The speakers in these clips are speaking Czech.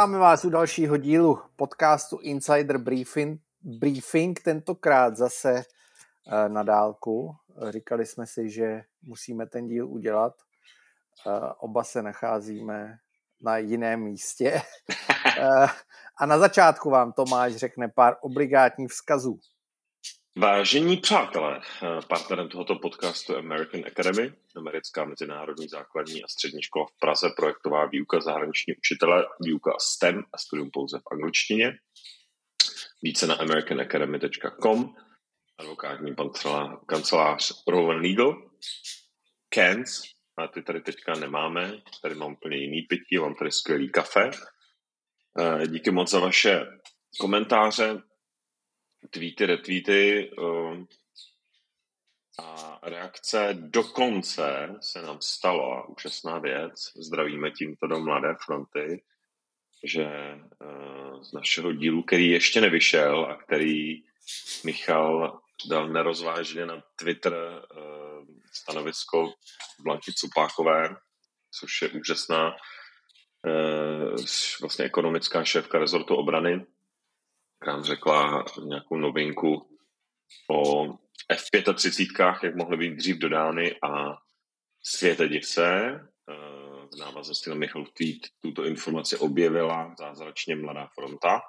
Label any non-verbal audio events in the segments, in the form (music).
Vítáme vás u dalšího dílu podcastu Insider Briefing, Briefing tentokrát zase eh, na dálku. Říkali jsme si, že musíme ten díl udělat. Eh, oba se nacházíme na jiném místě. (laughs) Eh, a na začátku vám Tomáš řekne pár obligátních vzkazů. Vážení přátelé, partnerem tohoto podcastu American Academy, americká mezinárodní základní a střední škola v Praze, projektová výuka zahraniční učitele, výuka STEM a studium pouze v angličtině. Více na americanacademy.com, advokátní kancelář Rowan Legal, Cans, a ty tady teďka nemáme, tady mám úplně jiný pití, mám tady skvělý kafe. Díky moc za vaše komentáře, tweety, retweety um, a reakce. Dokonce se nám stala úžasná věc, zdravíme tímto do Mladé fronty, že uh, z našeho dílu, který ještě nevyšel a který Michal dal nerozvážně na Twitter uh, stanovisko Blanky Cupákové, což je úžasná uh, vlastně ekonomická šéfka rezortu obrany, nám řekla nějakou novinku o F-35, jak mohly být dřív dodány a světe div se, eh, v návaznosti na Michal tweet tuto informaci objevila zázračně Mladá fronta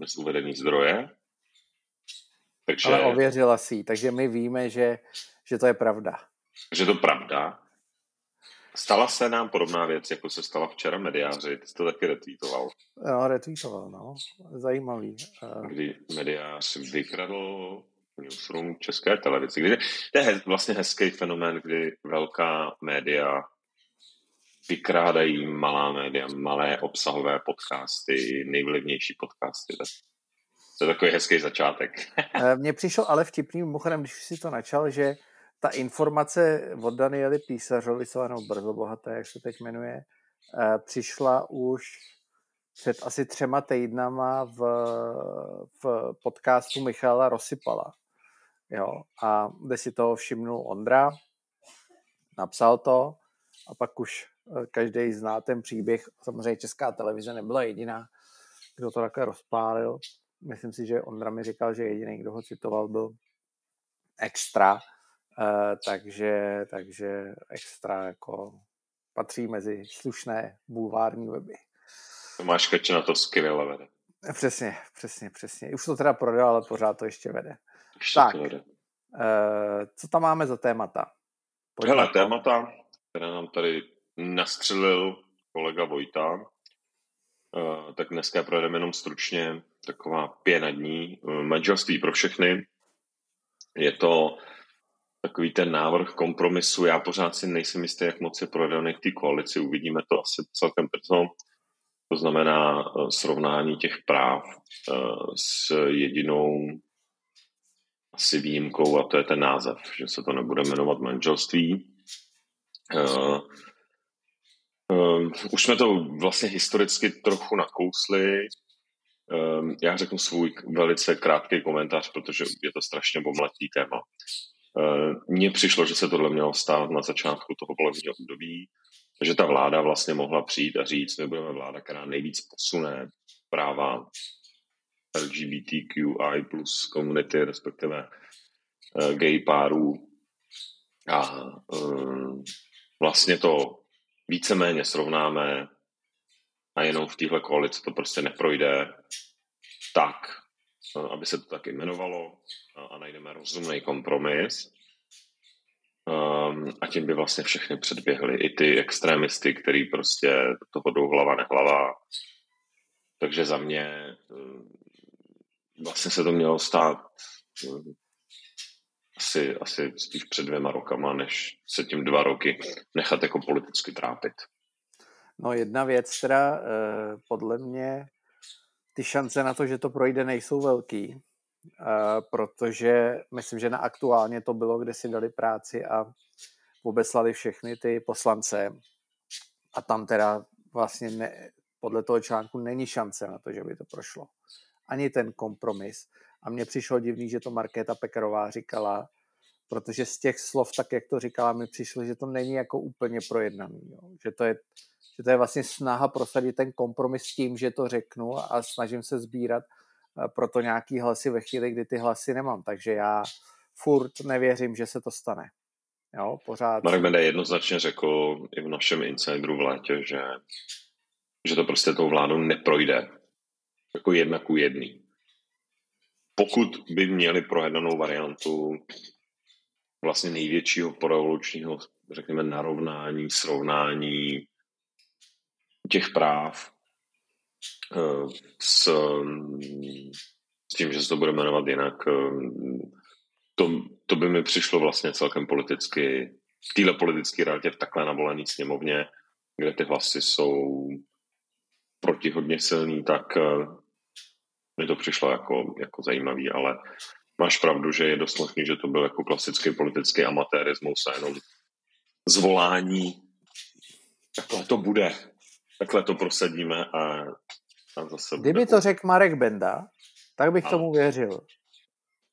bez uvedených zdroje. Takže, Ale ověřila si takže my víme, že, že to je pravda. Že to pravda. Stala se nám podobná věc, jako se stala včera mediáři. Ty jsi to taky retweetoval. No, retweetoval, no. Zajímavý. Kdy mediář vykradl newsroom české televize. Kdy, to je vlastně hezký fenomén, kdy velká média vykrádají malá média, malé obsahové podcasty, nejvlivnější podcasty. To je takový hezký začátek. (laughs) Eh, mně přišel ale vtipný, mimochodem, když si to načal, že ta informace od Daniely Písařovi, co brzo bohaté, jak se teď jmenuje, eh, přišla už před asi třema týdnama v, v podcastu Michala Rosypala. Jo, a kde si toho všimnul Ondra, napsal to a pak už eh, každý zná ten příběh. Samozřejmě Česká televize nebyla jediná, kdo to takhle rozpálil. Myslím si, že Ondra mi říkal, že jediný, kdo ho citoval, byl extra, Uh, takže, takže extra jako patří mezi slušné bulvární weby. Tomáš Kačina to skvěle vede. Přesně, přesně, přesně. Už to teda prodal, ale pořád to ještě vede. Ještě tak, to vede. Uh, co tam máme za témata? Pojďme Hele, to. témata, které nám tady nastřelil kolega Vojta, uh, tak dneska projedeme jenom stručně taková pěna dní. Uh, manželství pro všechny. Je to takový ten návrh kompromisu. Já pořád si nejsem jistý, jak moc je provedený v té koalici. Uvidíme to asi celkem brzo. To znamená eh, srovnání těch práv eh, s jedinou asi výjimkou, a to je ten název, že se to nebude jmenovat manželství. Uh, už jsme to vlastně historicky trochu nakousli. já řeknu svůj velice krátký komentář, protože je to strašně bomlatý téma. Eh, mně přišlo, že se tohle mělo stát na začátku toho volebního období, že ta vláda vlastně mohla přijít a říct, my budeme vláda, která nejvíc posune práva LGBTQI plus komunity, respektive uh, gay párů. A uh, vlastně to víceméně srovnáme a jenom v téhle koalici to prostě neprojde tak, aby se to tak jmenovalo a najdeme rozumný kompromis. Um, a tím by vlastně všechny předběhly. I ty extrémisty, který prostě toho jdou hlava nehlava. Takže za mě um, vlastně se to mělo stát um, asi, asi spíš před dvěma rokama, než se tím dva roky nechat jako politicky trápit. No jedna věc teda eh, podle mě ty šance na to, že to projde, nejsou velký, eh, protože myslím, že na aktuálně to bylo, kde si dali práci a obeslali všechny ty poslance a tam teda vlastně ne, podle toho článku není šance na to, že by to prošlo. Ani ten kompromis. A mně přišlo divný, že to Markéta Pekarová říkala, protože z těch slov, tak jak to říkala, mi přišlo, že to není jako úplně projednaný, jo. Že, to je, že to je vlastně snaha prosadit ten kompromis s tím, že to řeknu a snažím se sbírat eh, proto nějaký hlasy ve chvíli, kdy ty hlasy nemám, takže já furt nevěřím, že se to stane. Jo, pořád. Marek Bende jednoznačně řekl i v našem insideru v létě, že, že to prostě tou vládou neprojde jako jedna ku jedný. Pokud by měli projednanou variantu vlastně největšího prorevolučního, řekněme, narovnání, srovnání těch práv eh, s, s tím, že se to bude jmenovat jinak, eh, to, to by mi přišlo vlastně celkem politicky, v téhle politické realitě v takhle navolený sněmovně, kde ty hlasy jsou protihodně silný, tak eh, mi to přišlo jako, jako zajímavý, ale máš pravdu, že je dost možný, že to byl jako klasický politický amatérismus a jenom zvolání. Takhle to bude. Takhle to prosadíme a, a zase Kdyby bude. to řekl Marek Benda, tak bych a. tomu věřil.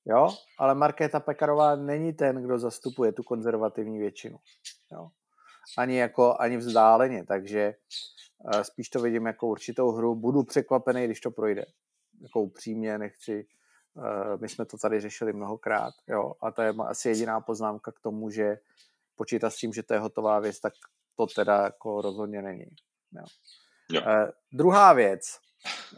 Jo, ale Markéta Pekarová není ten, kdo zastupuje tu konzervativní většinu. Jo. Ani jako, ani vzdáleně, takže uh, spíš to vidím jako určitou hru. Budu překvapený, když to projde. Jako upřímně nechci, my jsme to tady řešili mnohokrát, jo, a to je asi jediná poznámka k tomu, že počítat s tím, že to je hotová věc, tak to teda jako rozhodně není. Jo. Jo. Uh, druhá věc,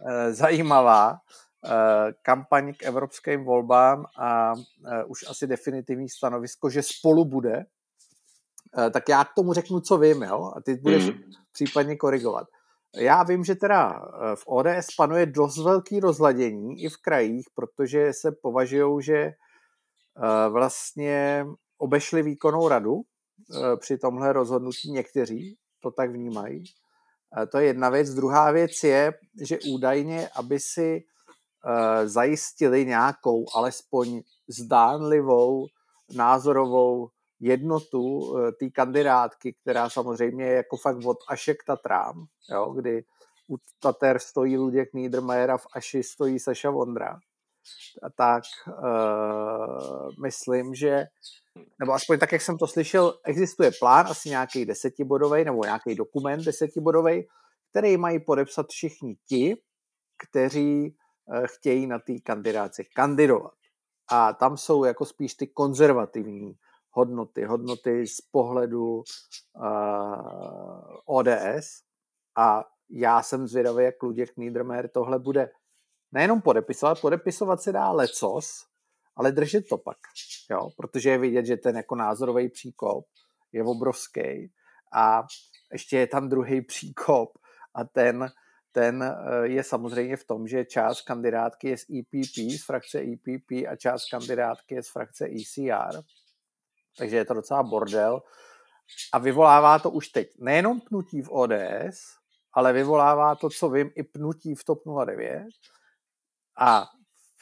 uh, zajímavá, Eh, kampaň k evropským volbám a eh, už asi definitivní stanovisko, že spolu bude, eh, tak já k tomu řeknu, co vím, jo? a ty budeš mm. případně korigovat. Já vím, že teda v ODS panuje dost velký rozladění i v krajích, protože se považují, že vlastně obešli výkonnou radu při tomhle rozhodnutí někteří, to tak vnímají. To je jedna věc. Druhá věc je, že údajně, aby si Eh, zajistili nějakou alespoň zdánlivou názorovou jednotu eh, té kandidátky, která samozřejmě je jako fakt od Aše k Tatrám, jo, kdy u Tater stojí Luděk Niedermayer a v Aši stojí Saša Vondra. Tak uh, myslím, že nebo aspoň tak, jak jsem to slyšel, existuje plán asi nějaký desetibodový nebo nějaký dokument desetibodový, který mají podepsat všichni ti, kteří Eh, chtějí na té kandidáci kandidovat. A tam jsou jako spíš ty konzervativní hodnoty, hodnoty z pohledu uh, eh, ODS a já jsem zvědavý, jak Luděk Niedermayer tohle bude nejenom podepisovat, podepisovat se dá lecos, ale držet to pak, jo? protože je vidět, že ten jako názorový příkop je obrovský a ještě je tam druhý příkop a ten ten eh, je samozřejmě v tom, že část kandidátky je z EPP, z frakce EPP a část kandidátky je z frakce ECR. Takže je to docela bordel. A vyvolává to už teď nejenom pnutí v ODS, ale vyvolává to, co vím, i pnutí v TOP 09 a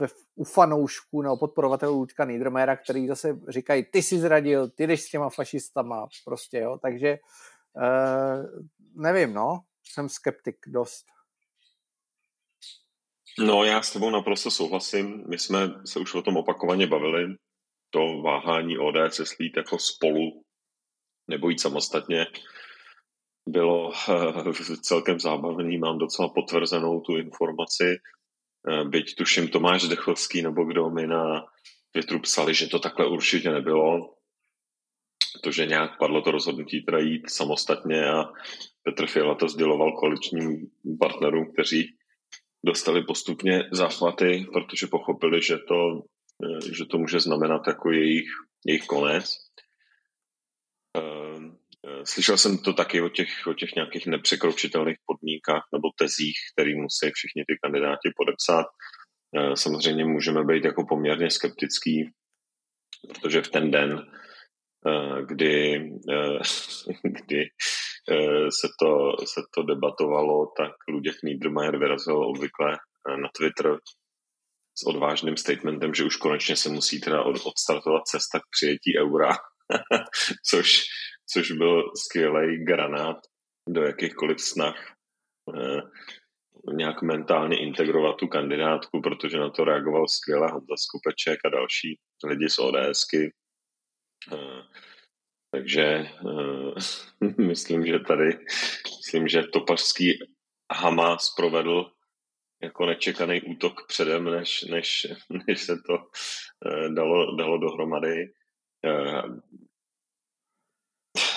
v, u fanoušků nebo podporovatelů Luďka Niedermayera, který zase říkají, ty jsi zradil, ty jdeš s těma fašistama, prostě, jo. Takže uh, nevím, no, jsem skeptik dost. No, já s tebou naprosto souhlasím. My jsme se už o tom opakovaně bavili. To váhání ODS, jestli jít jako spolu nebo jít samostatně, bylo celkem zábavný. Mám docela potvrzenou tu informaci. Eh, byť tuším Tomáš Dechovský nebo kdo mi na Twitteru psali, že to takhle určitě nebylo. To, že nějak padlo to rozhodnutí teda jít samostatně a Petr Fiala to sděloval koaličním partnerům, kteří dostali postupně záchvaty, protože pochopili, že to, eh, že to může znamenat jako jejich, jejich konec. Ehm, eh, slyšel jsem to taky o těch, o těch nějakých nepřekročitelných podmínkách nebo tezích, které musí všichni ty kandidáti podepsat. Eh, samozřejmě můžeme být jako poměrně skeptický, protože v ten den, kdy, (laughs) kdy Eh, se to, se to debatovalo, tak Luděk Niedermayer vyrazil obvykle eh, na Twitter s odvážným statementem, že už konečně se musí teda odstartovat cesta k přijetí eura, (laughs) což, což byl skvělý granát do jakýchkoliv snah eh, nějak mentálně integrovat tu kandidátku, protože na to reagoval skvěle Honza Skopeček a další lidi z ODSky. Takže (laughs) myslím, že tady, myslím, že topařský Hamas provedl jako nečekaný útok předem, než, než, (laughs) než se to dalo, dalo dohromady.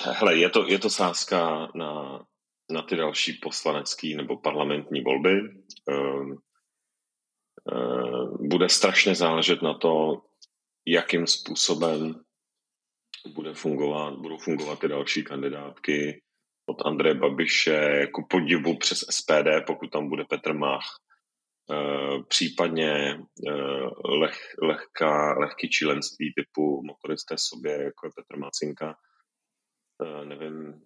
Hele, je to, je to sázka na, na ty další poslanecké nebo parlamentní volby. Ehm, ehm, bude strašně záležet na to, jakým způsobem bude fungovat, budou fungovat ty další kandidátky od Andreje Babiše, jako podivu přes SPD, pokud tam bude Petr Mach, ehm, případně leh, lehká, lehký čílenství typu motoristé sobě, jako je Petr Macinka, Eh, nevím,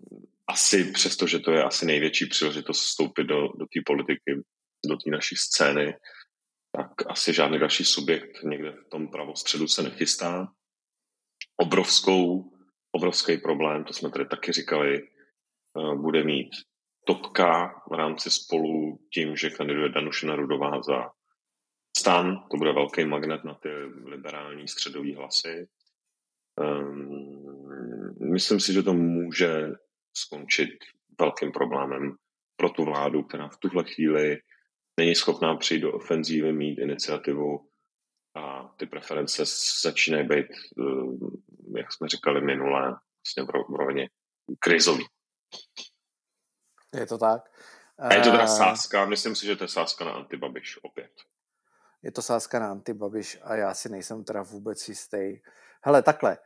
asi přesto, že to je asi největší příležitost vstoupit do, do té politiky, do té naší scény, tak asi žádný další subjekt někde v tom pravostředu se nechystá. Obrovskou, obrovský problém, to jsme tady taky říkali, eh, bude mít Topka v rámci spolu tím, že kandiduje Danušina Rudová za stan, to bude velký magnet na ty liberální středové hlasy. Um, myslím si, že to může skončit velkým problémem pro tu vládu, která v tuhle chvíli není schopná přijít do ofenzívy, mít iniciativu a ty preference začínají být, jak jsme říkali minule, vlastně v rovině krizový. Je to tak. A je to teda sázka, myslím si, že to je sázka na antibabiš opět. Je to sázka na antibabiš a já si nejsem teda vůbec jistý. Hele, takhle,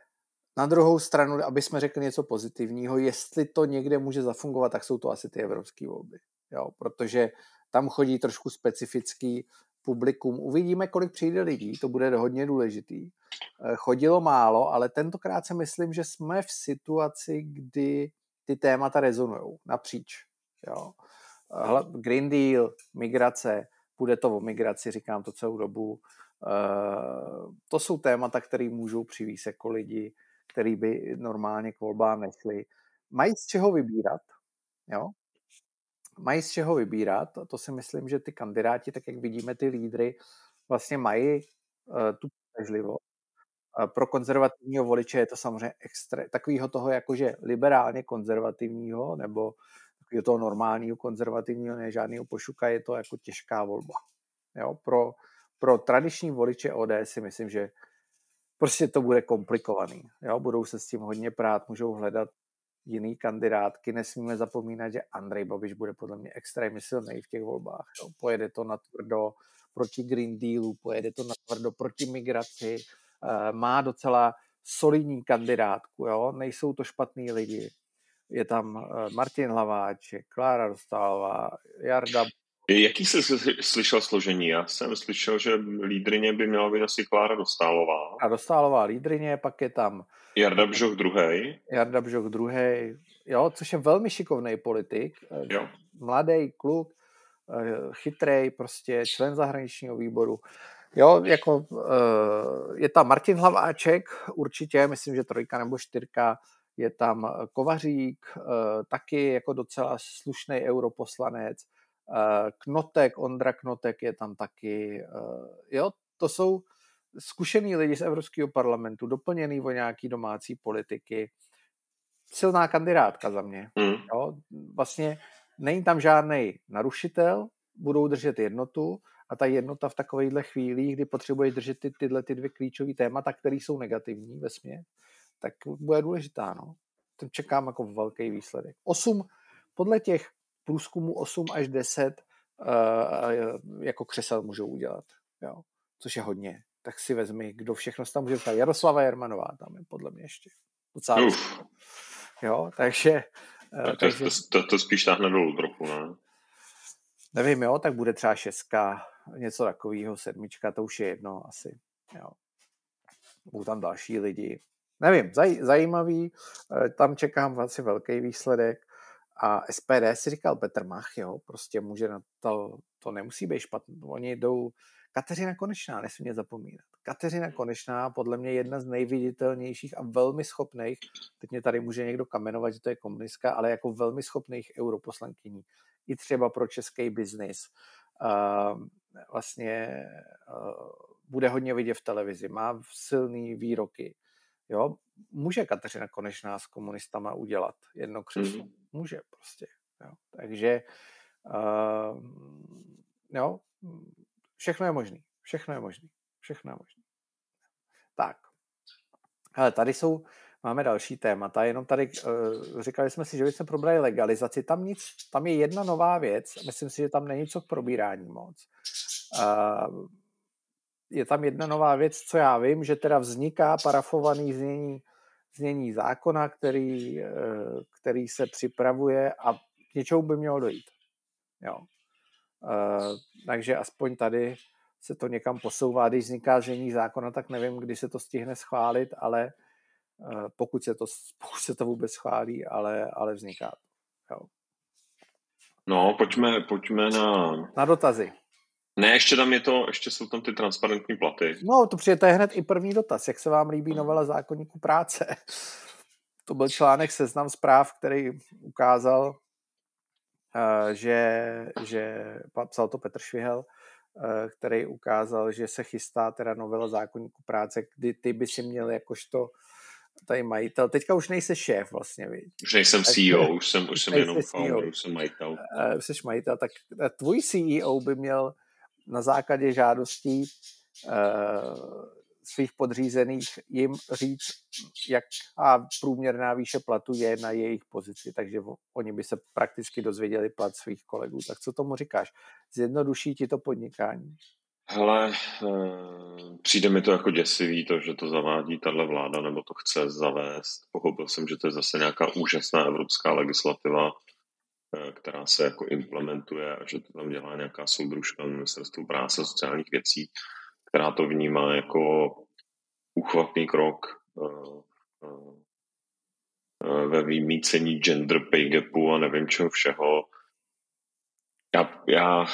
na druhou stranu, aby jsme řekli něco pozitivního, jestli to někde může zafungovat, tak jsou to asi ty evropské volby. Jo, protože tam chodí trošku specifický publikum. Uvidíme, kolik přijde lidí, to bude hodně důležitý. Eh, chodilo málo, ale tentokrát si myslím, že jsme v situaci, kdy ty témata rezonují napříč. Jo. Green Deal, migrace, bude to o migraci, říkám to celou dobu. Eh, to jsou témata, které můžou přivést jako lidi který by normálně k volbám nešli. Mají z čeho vybírat, jo? Mají z čeho vybírat, a to si myslím, že ty kandidáti, tak jak vidíme, ty lídry vlastně mají uh, tu přežlivost. Uh, pro konzervativního voliče je to samozřejmě extra, takového toho jakože liberálně konzervativního, nebo takového toho normálního konzervativního, ne žádného pošuka, je to jako těžká volba. Jo? Pro, pro tradiční voliče ODS si myslím, že prostě to bude komplikovaný. Jo? Budou se s tím hodně prát, můžou hledat jiný kandidátky. Nesmíme zapomínat, že Andrej Babiš bude podle mě extrémně silný v těch volbách. Jo? Pojede to na tvrdo proti Green Dealu, pojede to na tvrdo proti migraci, eh, má docela solidní kandidátku, jo? nejsou to špatní lidi. Je tam eh, Martin Hlaváček, Klára Dostálová, Jarda Jaký jsi slyšel složení? Já jsem slyšel, že lídrině by měla být asi Klára Dostálová. A Dostálová lídrině, pak je tam... Jarda Bžoch druhý. Jarda Bžoch druhý, jo, což je velmi šikovný politik. Jo. Mladý kluk, eh, chytrý, prostě člen zahraničního výboru. Jo, jako eh, je tam Martin Hlaváček, určitě, myslím, že trojka nebo čtyřka, je tam Kovařík, eh, taky jako docela slušný europoslanec, Eh, Knotek, Ondra Knotek je tam taky. Eh, jo, to jsou zkušený lidi z Evropského parlamentu, doplněný o nějaký domácí politiky. Silná kandidátka za mě. Mm. Jo, vlastně není tam žádný narušitel, budou držet jednotu a ta jednota v takovýchhle chvílích, kdy potřebuješ držet ty, tyhle ty dvě klíčové témata, které jsou negativní ve směs, tak bude důležitá. No. Ten čekám jako velký výsledek. Osm podle těch průzkumu 8 až 10 uh, eh, jako křesel můžou udělat, jo. což je hodně. Tak si vezmi, kdo všechno tam může dostat. Jaroslava Jermanová tam je podle mě ještě. Docela Jo, takže... Uh, tak to, takže... To, to, to, spíš táhne dolů trochu, ne? Nevím, jo, tak bude třeba šestka, něco takového, sedmička, to už je jedno asi, jo. Budou tam další lidi. Nevím, zaj, zajímavý, eh, tam čekám asi velký výsledek. A SPD si říkal Petr Mach, jo, prostě může na to, to nemusí být špatné. Oni jdou, Kateřina Konečná, nesmíme zapomínat. Kateřina Konečná, podle mě jedna z nejviditelnějších a velmi schopných, teď mě tady může někdo kamenovat, že to je komunistka, ale jako velmi schopných europoslankyní, i třeba pro český biznis. Uh, vlastně uh, bude hodně vidět v televizi, má silný výroky. Jo? může Kateřina Konečná s komunistama udělat jedno křeslo. Mm. Může prostě. Jo. Takže uh, jo, všechno je možný. Všechno je možný. Všechno je možný. Tak. Ale tady jsou, máme další témata, jenom tady uh, říkali jsme si, že bychom probrali legalizaci. Tam nic, tam je jedna nová věc, myslím si, že tam není co k probírání moc. Uh, je tam jedna nová věc, co já vím, že teda vzniká parafovaný znění, znění zákona, který, eh, který se připravuje a k něčemu by mělo dojít. Jo. Uh, takže aspoň tady se to někam posouvá. Když vzniká znění zákona, tak nevím, kdy se to stihne schválit, ale uh, pokud se to, (laughs) pokud se to vůbec schválí, ale, ale vzniká. Jo. No, pojďme, pojďme na... Na dotazy. Ne, ještě tam je to, ještě jsou tam ty transparentní platy. No, to přijete hned i první dotaz. Jak se vám líbí novela zákonníku práce? (laughs) To byl článek Seznam zpráv, který ukázal, eh, že, že psal to Petr Švihel, eh, který ukázal, že se chystá teda novela zákonníku práce, kdy ty by si měl jakožto tady majitel. Teďka už nejsi šéf vlastně, víš. Už nejsem CEO, už jsem, už jsem jenom founder, už jsem majitel. Uh, jsi majitel, tak tvůj CEO by měl na základě žádostí uh, svých podřízených jim říct, jak a průměrná výše platu je na jejich pozici, takže oni by se prakticky dozvěděli plat svých kolegů. Tak co tomu říkáš? Zjednoduší ti to podnikání? Hele, eh, přijde mi to jako děsivý, to, že to zavádí tahle vláda, nebo to chce zavést. Pochopil jsem, že to je zase nějaká úžasná evropská legislativa, Eh, která se jako implementuje a že to tam dělá nějaká soudružka ministerstvu práce a sociálních věcí, která to vnímá jako uchvatný krok eh, eh, ve vymícení gender pay gapu a nevím čeho všeho. Já, já,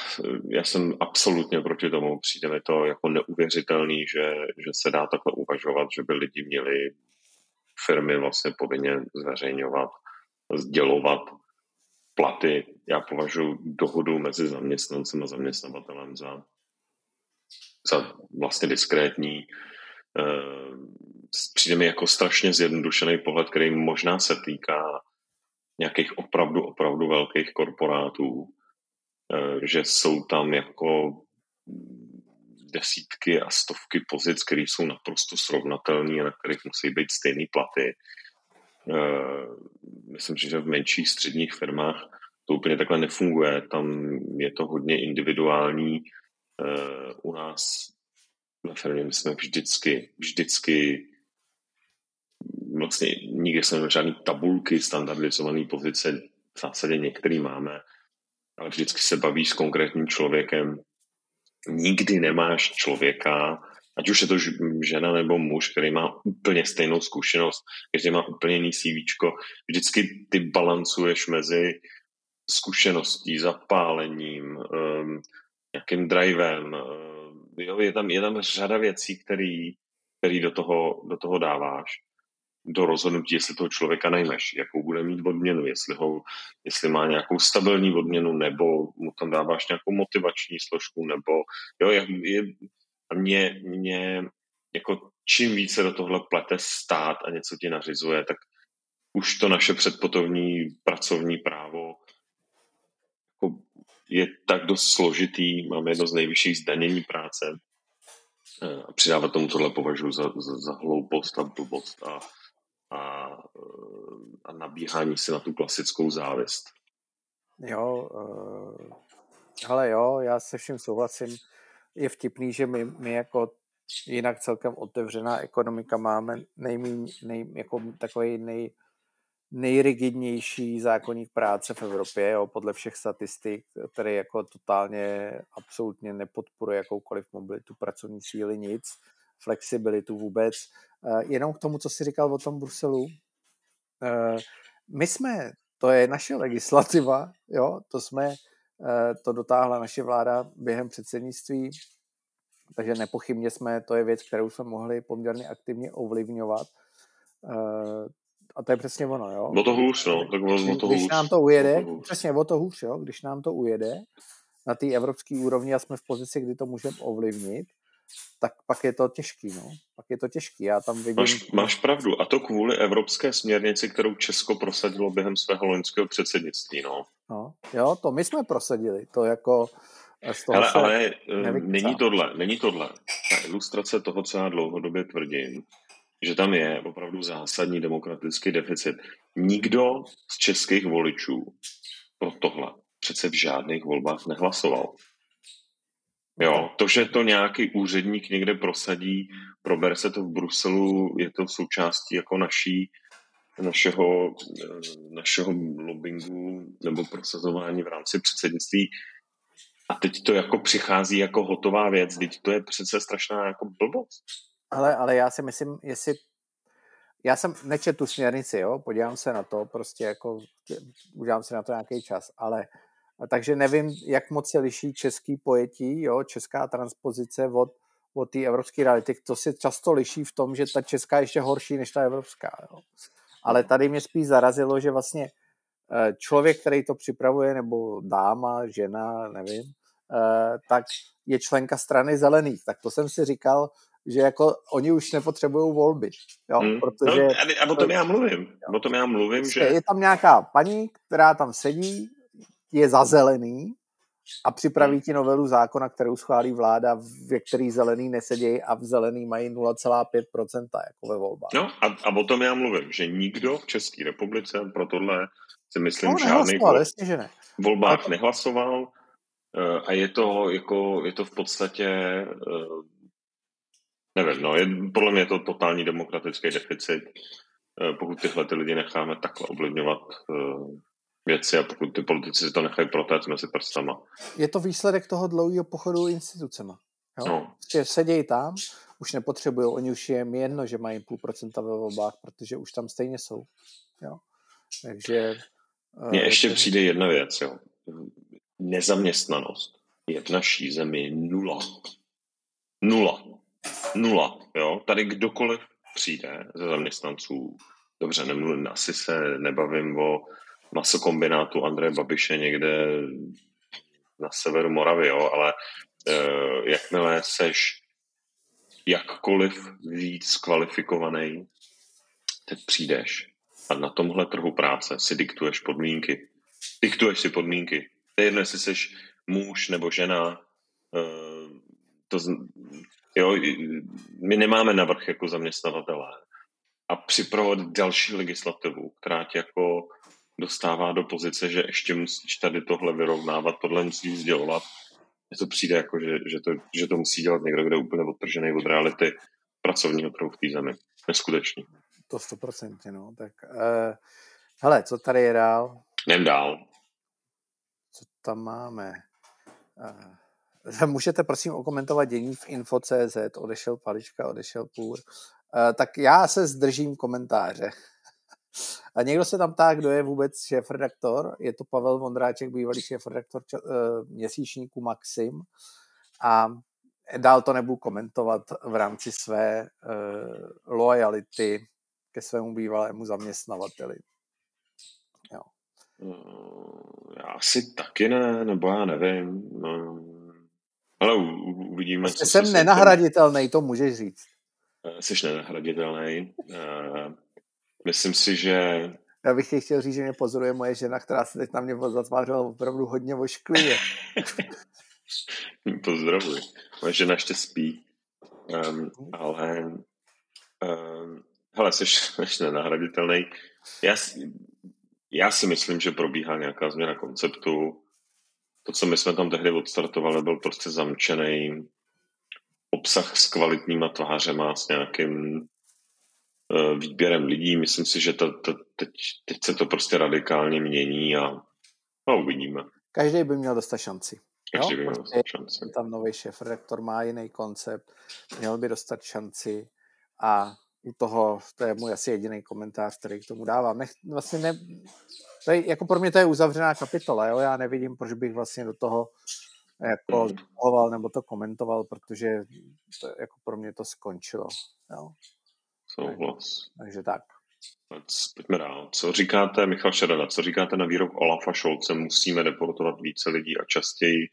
já jsem absolutně proti tomu. Přijde mi to jako neuvěřitelný, že, že se dá takhle uvažovat, že by lidi měli firmy vlastně povinně zveřejňovat, sdělovat platy já považuji dohodu mezi zaměstnancem a zaměstnavatelem za, za vlastně diskrétní. Eh, přijde mi jako strašně zjednodušený pohled, který možná se týká nějakých opravdu, opravdu velkých korporátů, eh, že jsou tam jako desítky a stovky pozic, které jsou naprosto srovnatelné a na kterých musí být stejné platy. Eh, myslím, že v menších středních firmách to úplně takhle nefunguje. Tam je to hodně individuální. Eh, u nás na firmě jsme vždycky, vždycky vlastně nikdy jsme neměli žádný tabulky, standardizované pozice, v zásadě některý máme, ale vždycky se bavíš s konkrétním člověkem. Nikdy nemáš člověka, ať už je to žena nebo muž, který má úplně stejnou zkušenost, který má úplně jiný CV, vždycky ty balancuješ mezi zkušeností, zapálením, um, nějakým drivem. Um, jo, je, tam, je tam řada věcí, který, který do, toho, do toho dáváš do rozhodnutí, jestli toho člověka najmeš, jakou bude mít odměnu, jestli, ho, jestli má nějakou stabilní odměnu, nebo mu tam dáváš nějakou motivační složku, nebo jo, je, je, mě, mě jako čím více do tohle plete stát a něco ti nařizuje, tak už to naše předpotovní pracovní právo jako je tak dost složitý, máme jedno z nejvyšších zdanění práce eh, a přidávat tomu tohle považuji za, za, za hloupost a blbost a, a, eh, a nabíhání si na tu klasickou závist. Jo, uh, ale jo, já se vším souhlasím. Je vtipný, že my, my jako jinak celkem otevřená ekonomika máme nejmíň, nej, jako takový nej, nejrigidnější zákonník práce v Evropě, jo, podle všech statistik, který jako totálně absolutně nepodporuje jakoukoliv mobilitu pracovní síly, nic, flexibilitu vůbec. Eh, jenom k tomu, co jsi říkal o tom Bruselu, eh, my jsme, to je naše legislativa, jo, to jsme, to dotáhla naše vláda během předsednictví, takže nepochybně jsme, to je věc, kterou jsme mohli poměrně aktivně ovlivňovat a to je přesně ono, jo. O to hůř, no. Tak o, to když hůř. nám to ujede, to přesně o to hůř, jo, když nám to ujede na té evropské úrovni a jsme v pozici, kdy to můžeme ovlivnit, tak pak je to těžký, no. Pak je to těžký, já tam vidím... Máš, máš pravdu, a to kvůli evropské směrnici, kterou Česko prosadilo během svého loňského předsednictví, no. no. Jo, to my jsme prosadili, to jako... ale, ale eh, není tohle, není tohle. Ta ilustrace toho, co já dlouhodobě tvrdím, že tam je opravdu zásadní demokratický deficit. Nikdo z českých voličů pro tohle přece v žádných volbách nehlasoval. Jo, to, že to nějaký úředník někde prosadí, prober se to v Bruselu, je to součástí jako naší, našeho, našeho lobbingu nebo prosazování v rámci předsednictví. A teď to jako přichází jako hotová věc, teď to je přece strašná jako blbost. Ale, ale já si myslím, jestli já jsem nečet tu směrnici, jo, podívám se na to, prostě jako udělám si na to nějaký čas, ale takže nevím, jak moc se liší český pojetí, jo, česká transpozice od, od té evropské reality. To se často liší v tom, že ta česká je ještě horší než ta evropská. Jo. Ale tady mě spíš zarazilo, že vlastně eh, člověk, který to připravuje, nebo dáma, žena, nevím, eh, tak je členka strany zelených. Tak to jsem si říkal, že jako oni už nepotřebují volby. Jo, hmm. protože, no, a o tom já mluvím. Jo. O tom já mluvím, že... Je tam nějaká paní, která tam sedí, je za zelený a připraví hmm. ti novelu zákona, kterou schválí vláda, ve který zelený nesedějí a v zelený mají 0,5% jako ve volbách. No a, a o tom já mluvím, že nikdo v České republice pro tohle si myslím no, žádný vol, že ne. volbách to... nehlasoval eh, a je to, jako, je to v podstatě eh, nevím, no, je, podle mě je to totální demokratický deficit, eh, pokud tyhle ty lidi necháme takhle ovlivňovat věci a pokud ty politici si to nechají protéct mezi prstama. Je to výsledek toho dlouhého pochodu institucema. Jo? No. Prostě sedějí tam, už nepotřebují, oni už je jedno, že mají půl procenta ve volbách, protože už tam stejně jsou. Jo? Takže... Mně uh, ještě přijde jedna věc, jo. Nezaměstnanost je v naší zemi nula. Nula. Nula, jo. Tady kdokoliv přijde ze zaměstnanců, dobře, nemluvím, asi se nebavím o masokombinátu Andreje Babiše někde na severu Moravy, jo, ale uh, jakmile seš jakkoliv víc kvalifikovaný, teď přijdeš a na tomhle trhu práce si diktuješ podmínky. Diktuješ si podmínky. To je jedno, jestli jsi muž nebo žena. Uh, to, jo, my nemáme navrh jako zaměstnavatelé a připravovat další legislativu, která tě jako dostává do pozice, že ještě musíš tady tohle vyrovnávat, tohle musíš sdělovat. Mně to přijde jako, že, že, to, že to musí dělat někdo, kdo je úplně odtržený od reality pracovního trhu v té zemi. Neskutečný. To stoprocentně, no. Tak, uh, hele, co tady je dál? Jdem dál. Co tam máme? Uh, (laughs) můžete prosím okomentovat dění v info.cz, odešel Palička, odešel Půr. Uh, tak já se zdržím komentáře. A někdo se tam ptá, kdo je vůbec šéf-redaktor. Je to Pavel Vondráček, bývalý šéf-redaktor uh, měsíčníku Maxim. A dál to nebudu komentovat v rámci své uh, lojality ke svému bývalému zaměstnavateli. Jo. Mm, já asi taky ne, nebo já nevím. No. Ale uvidíme. Vlastně jsem nenahraditelný, to můžeš říct. Eh, jsi nenahraditelný. Myslím si, že... Já bych chtěl říct, že mě pozoruje moje žena, která se teď na mě zatvářela opravdu hodně vošklivě. (laughs) Pozdravuji. Moje žena ještě spí, um, ale um, hele, jsi, jsi nenahraditelný. Já, já si myslím, že probíhá nějaká změna konceptu. To, co my jsme tam tehdy odstartovali, byl prostě zamčený obsah s kvalitníma tvářema, s nějakým výběrem lidí. Myslím si, že to, to, teď, teď se to prostě radikálně mění a, a uvidíme. Každý by měl dostat šanci. Každý by měl prostě dostat šanci. Tam nový šéf redaktor má jiný koncept, měl by dostat šanci a u toho, to je můj asi jediný komentář, který k tomu dávám. Nech, vlastně ne, to je, jako pro mě to je uzavřená kapitola, jo? já nevidím, proč bych vlastně do toho jako mm. nebo to komentoval, protože to, jako pro mě to skončilo. Jo? Souhlas. Takže tak. Pojďme dál. Co říkáte, Michal Šarada, co říkáte na výrok Olafa Šolce, musíme deportovat více lidí a častěji?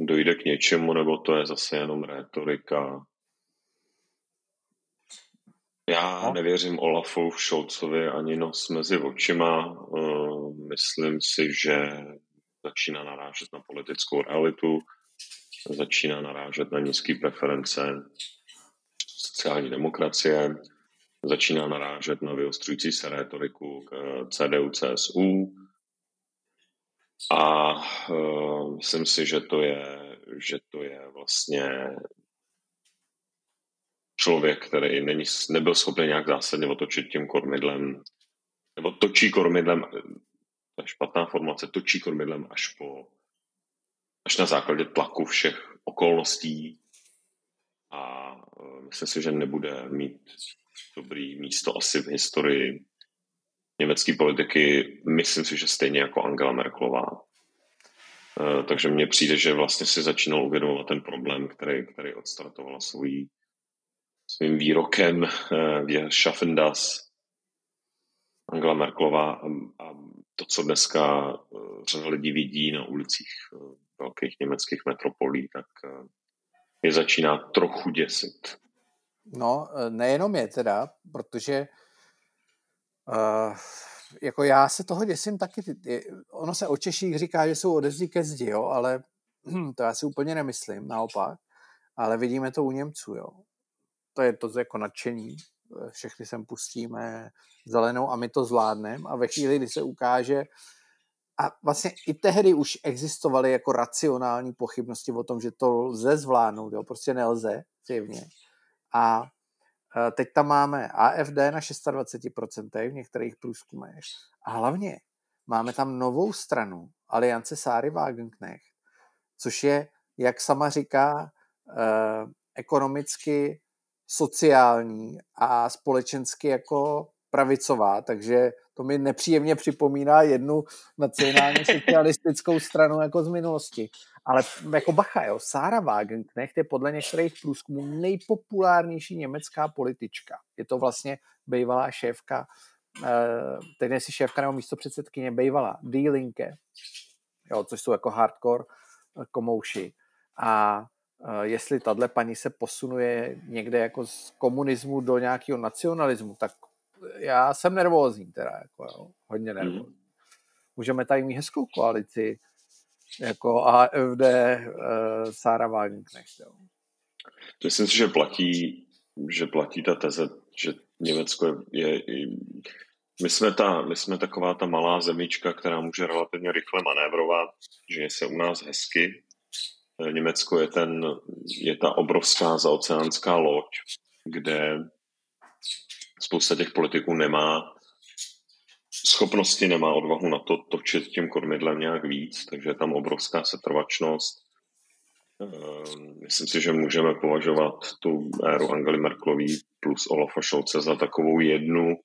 dojde k něčemu, nebo to je zase jenom retorika. Já no. nevěřím Olafu Šolcovi ani nos mezi očima. Uh, myslím si, že začíná narážet na politickou realitu, začíná narážet na nízké preference sociální demokracie, začíná narážet na vyostrující se retoriku k CDU, CSU, a uh, myslím si, že to je, že to je vlastně člověk, který není, nebyl schopný nějak zásadně otočit tím kormidlem, nebo točí kormidlem, je špatná formace, točí kormidlem až po, až na základě tlaku všech okolností. A uh, myslím si, že nebude mít dobrý místo asi v historii německé politiky, myslím si, že stejně jako Angela Merklová. E, takže mně přijde, že vlastně si začínal uvědomovat ten problém, který, který odstartovala svůj, svým výrokem e, Wir schaffen das Angela Merklová a, to, co dneska e, řada lidí vidí na ulicích velkých německých metropolí, tak je začíná trochu děsit. No, nejenom je teda, protože Uh, jako já se toho děsím taky. Ono se o Češích říká, že jsou odezdí ke zdi, jo, ale (clears throat) to já si úplně nemyslím, naopak. Ale vidíme to u Němců, jo. To je to jako nadšení. Všechny sem pustíme zelenou a my to zvládneme. A ve chvíli, kdy se ukáže, a vlastně i tehdy už existovaly jako racionální pochybnosti o tom, že to lze zvládnout, jo. prostě nelze, zjevně. A Eh, teď tam máme AFD na 26% v některých průzkumech. A hlavně máme tam novou stranu, Aliance Sáry Wagenknecht, což je, jak sama říká, eh, ekonomicky sociální a společensky jako pravicová, takže to mi nepříjemně připomíná jednu nacionálně socialistickou stranu jako z minulosti. Ale jako bacha, jo, Sára Wagenknecht je podle některých průzkumů nejpopulárnější německá politička. Je to vlastně bývalá šéfka, eh, teď nejsi šéfka nebo místo předsedkyně, bývalá Linke, jo, což jsou jako hardcore eh, komouši. A eh, jestli tahle paní se posunuje někde jako z komunismu do nějakého nacionalismu, tak já jsem nervózní teda, jako jo, hodně mhm. nervózní. Můžeme tady mít hezkou koalici, jako AFD uh, Sára Wagenknecht. Jo. Myslím si, že platí, že platí ta teze, že Německo je, je my jsme, ta, my jsme taková ta malá zemička, která může relativně rychle manévrovat, že je se u nás hezky. Německo je, ten, je ta obrovská zaoceánská loď, kde spousta těch politiků nemá schopnosti, nemá odvahu na to točit tím kormidlem nějak víc, takže je tam obrovská setrvačnost. Ehm, myslím si, že můžeme považovat tu éru Angely Merklový plus Olafa Scholze za takovou jednu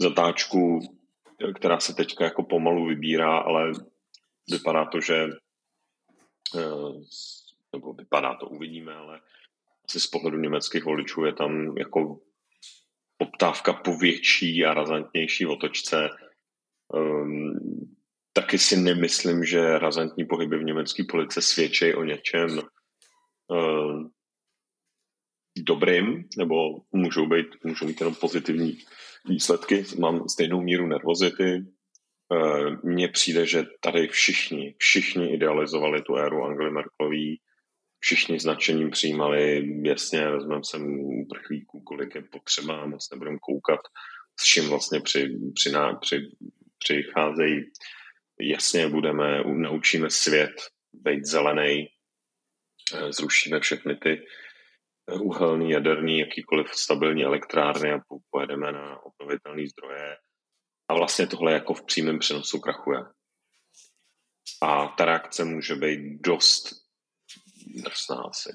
zatáčku, která se teďka jako pomalu vybírá, ale vypadá to, že ehm, nebo vypadá to, uvidíme, ale asi z pohledu německých voličů je tam jako poptávka po větší a razantnější otočce. Um, taky si nemyslím, že razantní pohyby v německé police svědčí o něčem um, dobrým, nebo můžou být, můžou mít jenom pozitivní výsledky. Mám stejnou míru nervozity. Mně přijde, že tady všichni, všichni idealizovali tu éru Angely Merkelový všichni značením přijímali, jasně, vezmeme sem uprchlíků, kolik je potřeba, moc nebudeme koukat, s čím vlastně při, při, při, přicházejí. Jasně budeme, naučíme svět být zelený, eh, zrušíme všechny ty uhelný, jaderný, jakýkoliv stabilní elektrárny a pojedeme na obnovitelné zdroje. A vlastně tohle jako v přímém přenosu krachuje. A ta reakce může být dost drsná asi.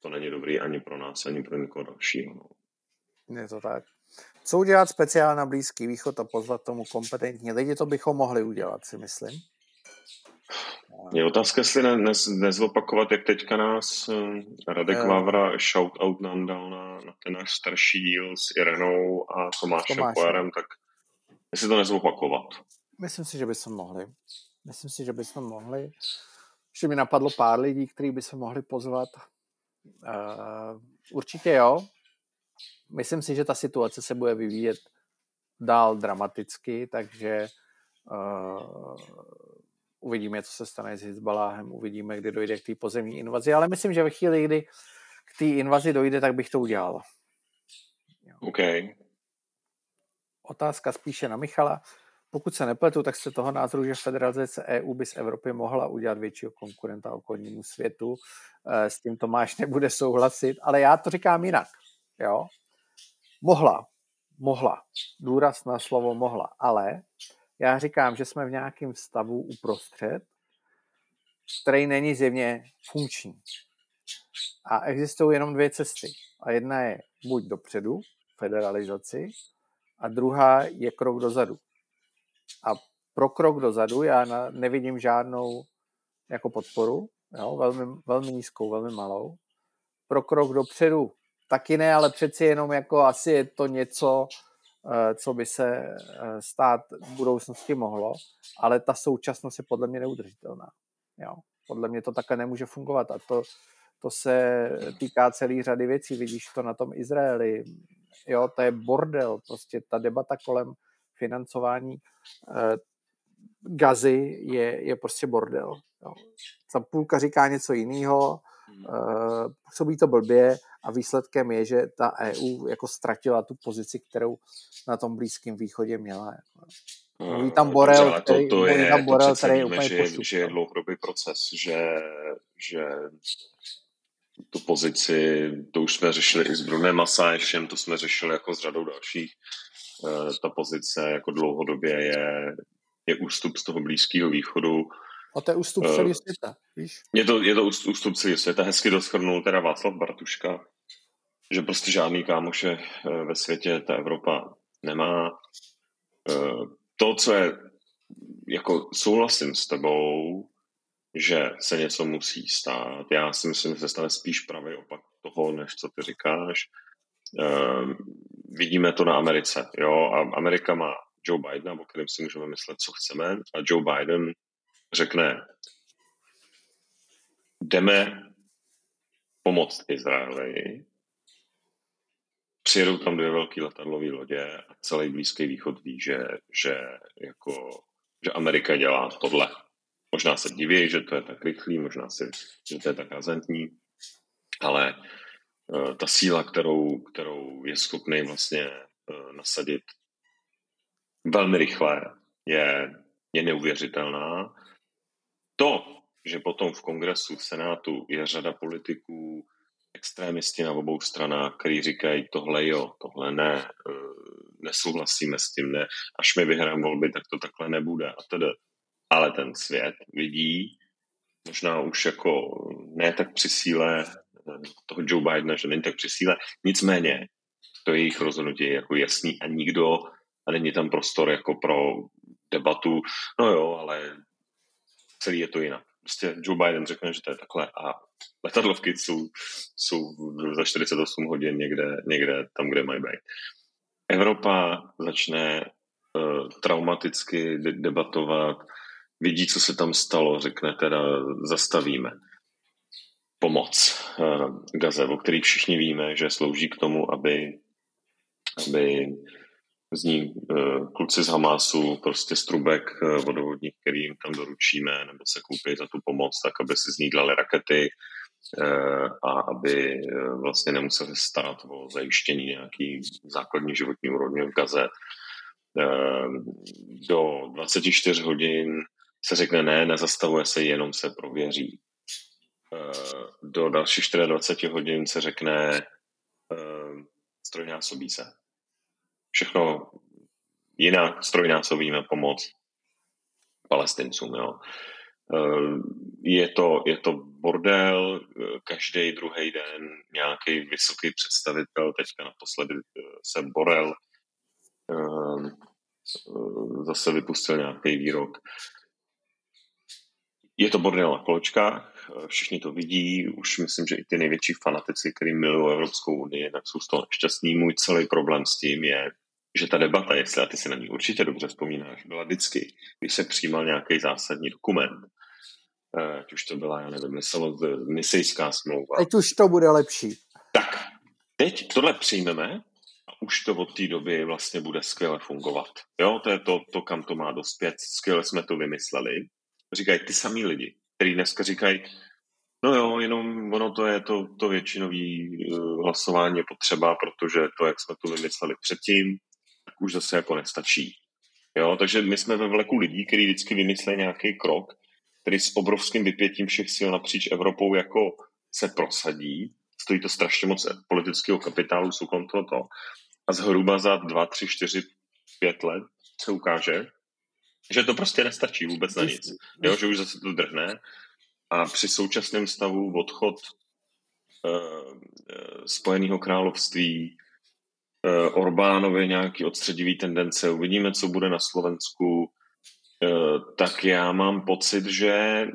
To není dobrý ani pro nás, ani pro někoho dalšího. No. Je to tak. Co udělat speciál na Blízký východ a pozvat tomu kompetentní lidi, to bychom mohli udělat, si myslím. Je otázka, jestli ne, ne, nezopakovat, jak teďka nás uh, Radek uh, Vávra shoutout nám dal na, na ten náš starší díl s Irenou a Tomášem, Tomášem. Pojarem, tak jestli to nezopakovat. Myslím si, že bychom mohli. Myslím si, že bychom mohli že mi napadlo pár lidí, který by se mohli pozvat. Uh, určitě jo. Myslím si, že ta situace se bude vyvíjet dál dramaticky, takže uh, uvidíme, co se stane s Hezbaláhem, uvidíme, kdy dojde k té pozemní invazi, ale myslím, že ve chvíli, kdy k té invazi dojde, tak bych to udělal. OK. Otázka spíše na Michala. Pokud se nepletu, tak se toho názoru, že federalizace EU by z Evropy mohla udělat většího konkurenta okolnímu světu. Eh, s tím Tomáš nebude souhlasit, ale já to říkám jinak. Jo? Mohla, mohla. Důraz na slovo mohla, ale já říkám, že jsme v nějakém stavu uprostřed, který není zjevně funkční. A existují jenom dvě cesty. A jedna je buď dopředu, federalizaci, a druhá je krok dozadu. A pro krok dozadu já na, nevidím žádnou jako podporu, jo, velmi, velmi nízkou, velmi malou. Pro krok dopředu taky ne, ale přeci jenom jako asi je to něco, eh, co by se eh, stát v budoucnosti mohlo, ale ta současnost je podle mě neudržitelná. Jo. Podle mě to takhle nemůže fungovat a to, to se týká celé řady věcí. Vidíš to na tom Izraeli. Jo, to je bordel. Prostě ta debata kolem financování eh, gazy je, je prostě bordel. Jo. Ta půlka říká něco jiného, eh, působí to blbě a výsledkem je, že ta EU jako ztratila tu pozici, kterou na tom Blízkém východě měla. Jako. Mluví tam Borel, to, který, to je, tam Borel, to který víme, že, že je dlouhodobý proces, že, že tu pozici, to už jsme řešili i s Brunem Masášem, to jsme řešili jako s řadou dalších. Eh, ta pozice jako dlouhodobě je, je ústup z toho Blízkého východu. A to je ústup uh, celý světa, víš? Je to, je to ústup celý světa. Hezky to schrnul teda Václav Bartuška, že prostě žádný kámoše eh, ve světě ta Evropa nemá. To, co je, jako souhlasím s tebou, že se něco musí stát. Já si myslím, že se stane spíš pravý opak toho, než co ty říkáš. Vidíme to na Americe. Jo? A Amerika má Joe Bidena, o kterém si můžeme myslet, co chceme. A Joe Biden řekne, jdeme pomoct Izraeli, přijedou tam dvě velké letadlové lodě a celý Blízký východ ví, že, že, jako, že Amerika dělá tohle. Možná se diví, že to je tak rychlý, možná si, že to je tak razantní, ale ta síla, kterou, kterou je schopný vlastně uh, nasadit velmi rychle, je, je neuvěřitelná. To, že potom v kongresu, v senátu je řada politiků, extrémisti na obou stranách, kteří říkají tohle jo, tohle ne, eh, nesouhlasíme s tím, ne, až my vyhrajeme volby, tak to takhle nebude a tedy ale ten svět vidí, možná už jako ne tak při síle eh, toho Joe Bidena, že není tak při síle, nicméně to je jejich rozhodnutí jako jasný a nikdo, a není tam prostor jako pro debatu, no jo, ale celý je to jinak. Prostě Joe Biden řekne, že to je takhle a letadlovky jsou, jsou za 48 hodin někde, někde tam, kde mají být. Evropa začne uh, traumaticky debatovat vidí, co se tam stalo, řekne teda zastavíme pomoc uh, Gaze, o který všichni víme, že slouží k tomu, aby, aby z ní uh, kluci z Hamásu prostě strubek uh, vodovodních, který jim tam doručíme, nebo se koupí za tu pomoc, tak aby si z ní dali rakety a aby vlastně nemuseli stát o zajištění nějaký základní životní úrovně v Gaze. Do 24 hodin se řekne ne, nezastavuje se, jenom se prověří. Eh, do dalších 24 hodin se řekne eh, strojnásobí se. Všechno jinak strojnásobíme pomoc palestincům. Jo. Eh, je to, je to bordel, každý druhý den nějaký vysoký představitel, teďka naposledy se Borel zase vypustil nějaký výrok, je to bordel na koločkách, všichni to vidí, už myslím, že i ty největší fanatici, kteří milují Evropskou unii, tak jsou z toho šťastní. Můj celý problém s tím je, že ta debata, jestli a ty si na ní určitě dobře vzpomínáš, byla vždycky, když se přijímal nějaký zásadní dokument, eh, ať už to byla, já nevím, misejská smlouva. Teď už to bude lepší. Tak, teď tohle přijmeme a už to od té doby vlastně bude skvěle fungovat. Jo, to je to, to, kam to má dospět. Skvěle jsme to vymysleli. Říkají ty samý lidi, kteří dneska říkají, No jo, jenom ono to je to, to většinový uh, hlasování potřeba, protože to, jak jsme to vymysleli předtím, tak už zase jako nestačí. Jo, takže my jsme ve vleku lidí, kteří vždycky vymyslí nějaký krok, který s obrovským vypětím všech sil napříč Evropou jako se prosadí. Stojí to strašně moc politického kapitálu, jsou toho A zhruba za dva, tři, čtyři, pět let se ukáže, že to prostě nestačí vůbec na nic. Jo, že už zase to drhne a při současném stavu odchod uh, Spojeného království, uh, Orbánově nějaký odstředivý tendence, uvidíme, co bude na Slovensku, uh, tak já mám pocit, že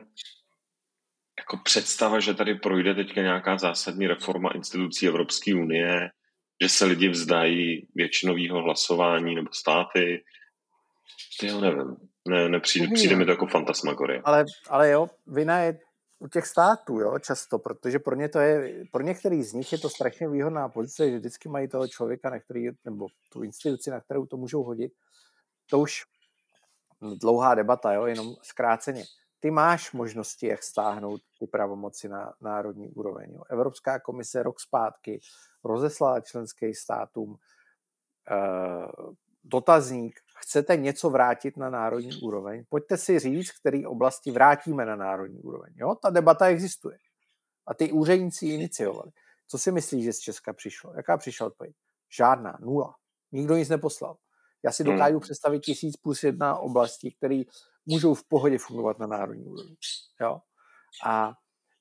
jako představa, že tady projde teďka nějaká zásadní reforma institucí Evropské unie, že se lidi vzdají většinového hlasování nebo státy, já nevím. Ne, nepřijde, přijde mi to jako fantasmagorie. Ale, ale jo, vina je u těch států, jo, často, protože pro ně to je, pro některý z nich je to strašně výhodná pozice, že vždycky mají toho člověka, na který, nebo tu instituci, na kterou to můžou hodit. To už dlouhá debata, jo, jenom zkráceně. Ty máš možnosti, jak stáhnout ty pravomoci na národní úroveň. Jo. Evropská komise rok zpátky rozeslala členským státům uh, dotazník, chcete něco vrátit na národní úroveň, pojďte si říct, který oblasti vrátíme na národní úroveň. Jo? Ta debata existuje. A ty úředníci iniciovali. Co si myslíš, že z Česka přišlo? Jaká přišla odpověď? Žádná, nula. Nikdo nic neposlal. Já si hmm. dokážu představit tisíc plus jedna oblasti, které můžou v pohodě fungovat na národní úrovni. Jo? A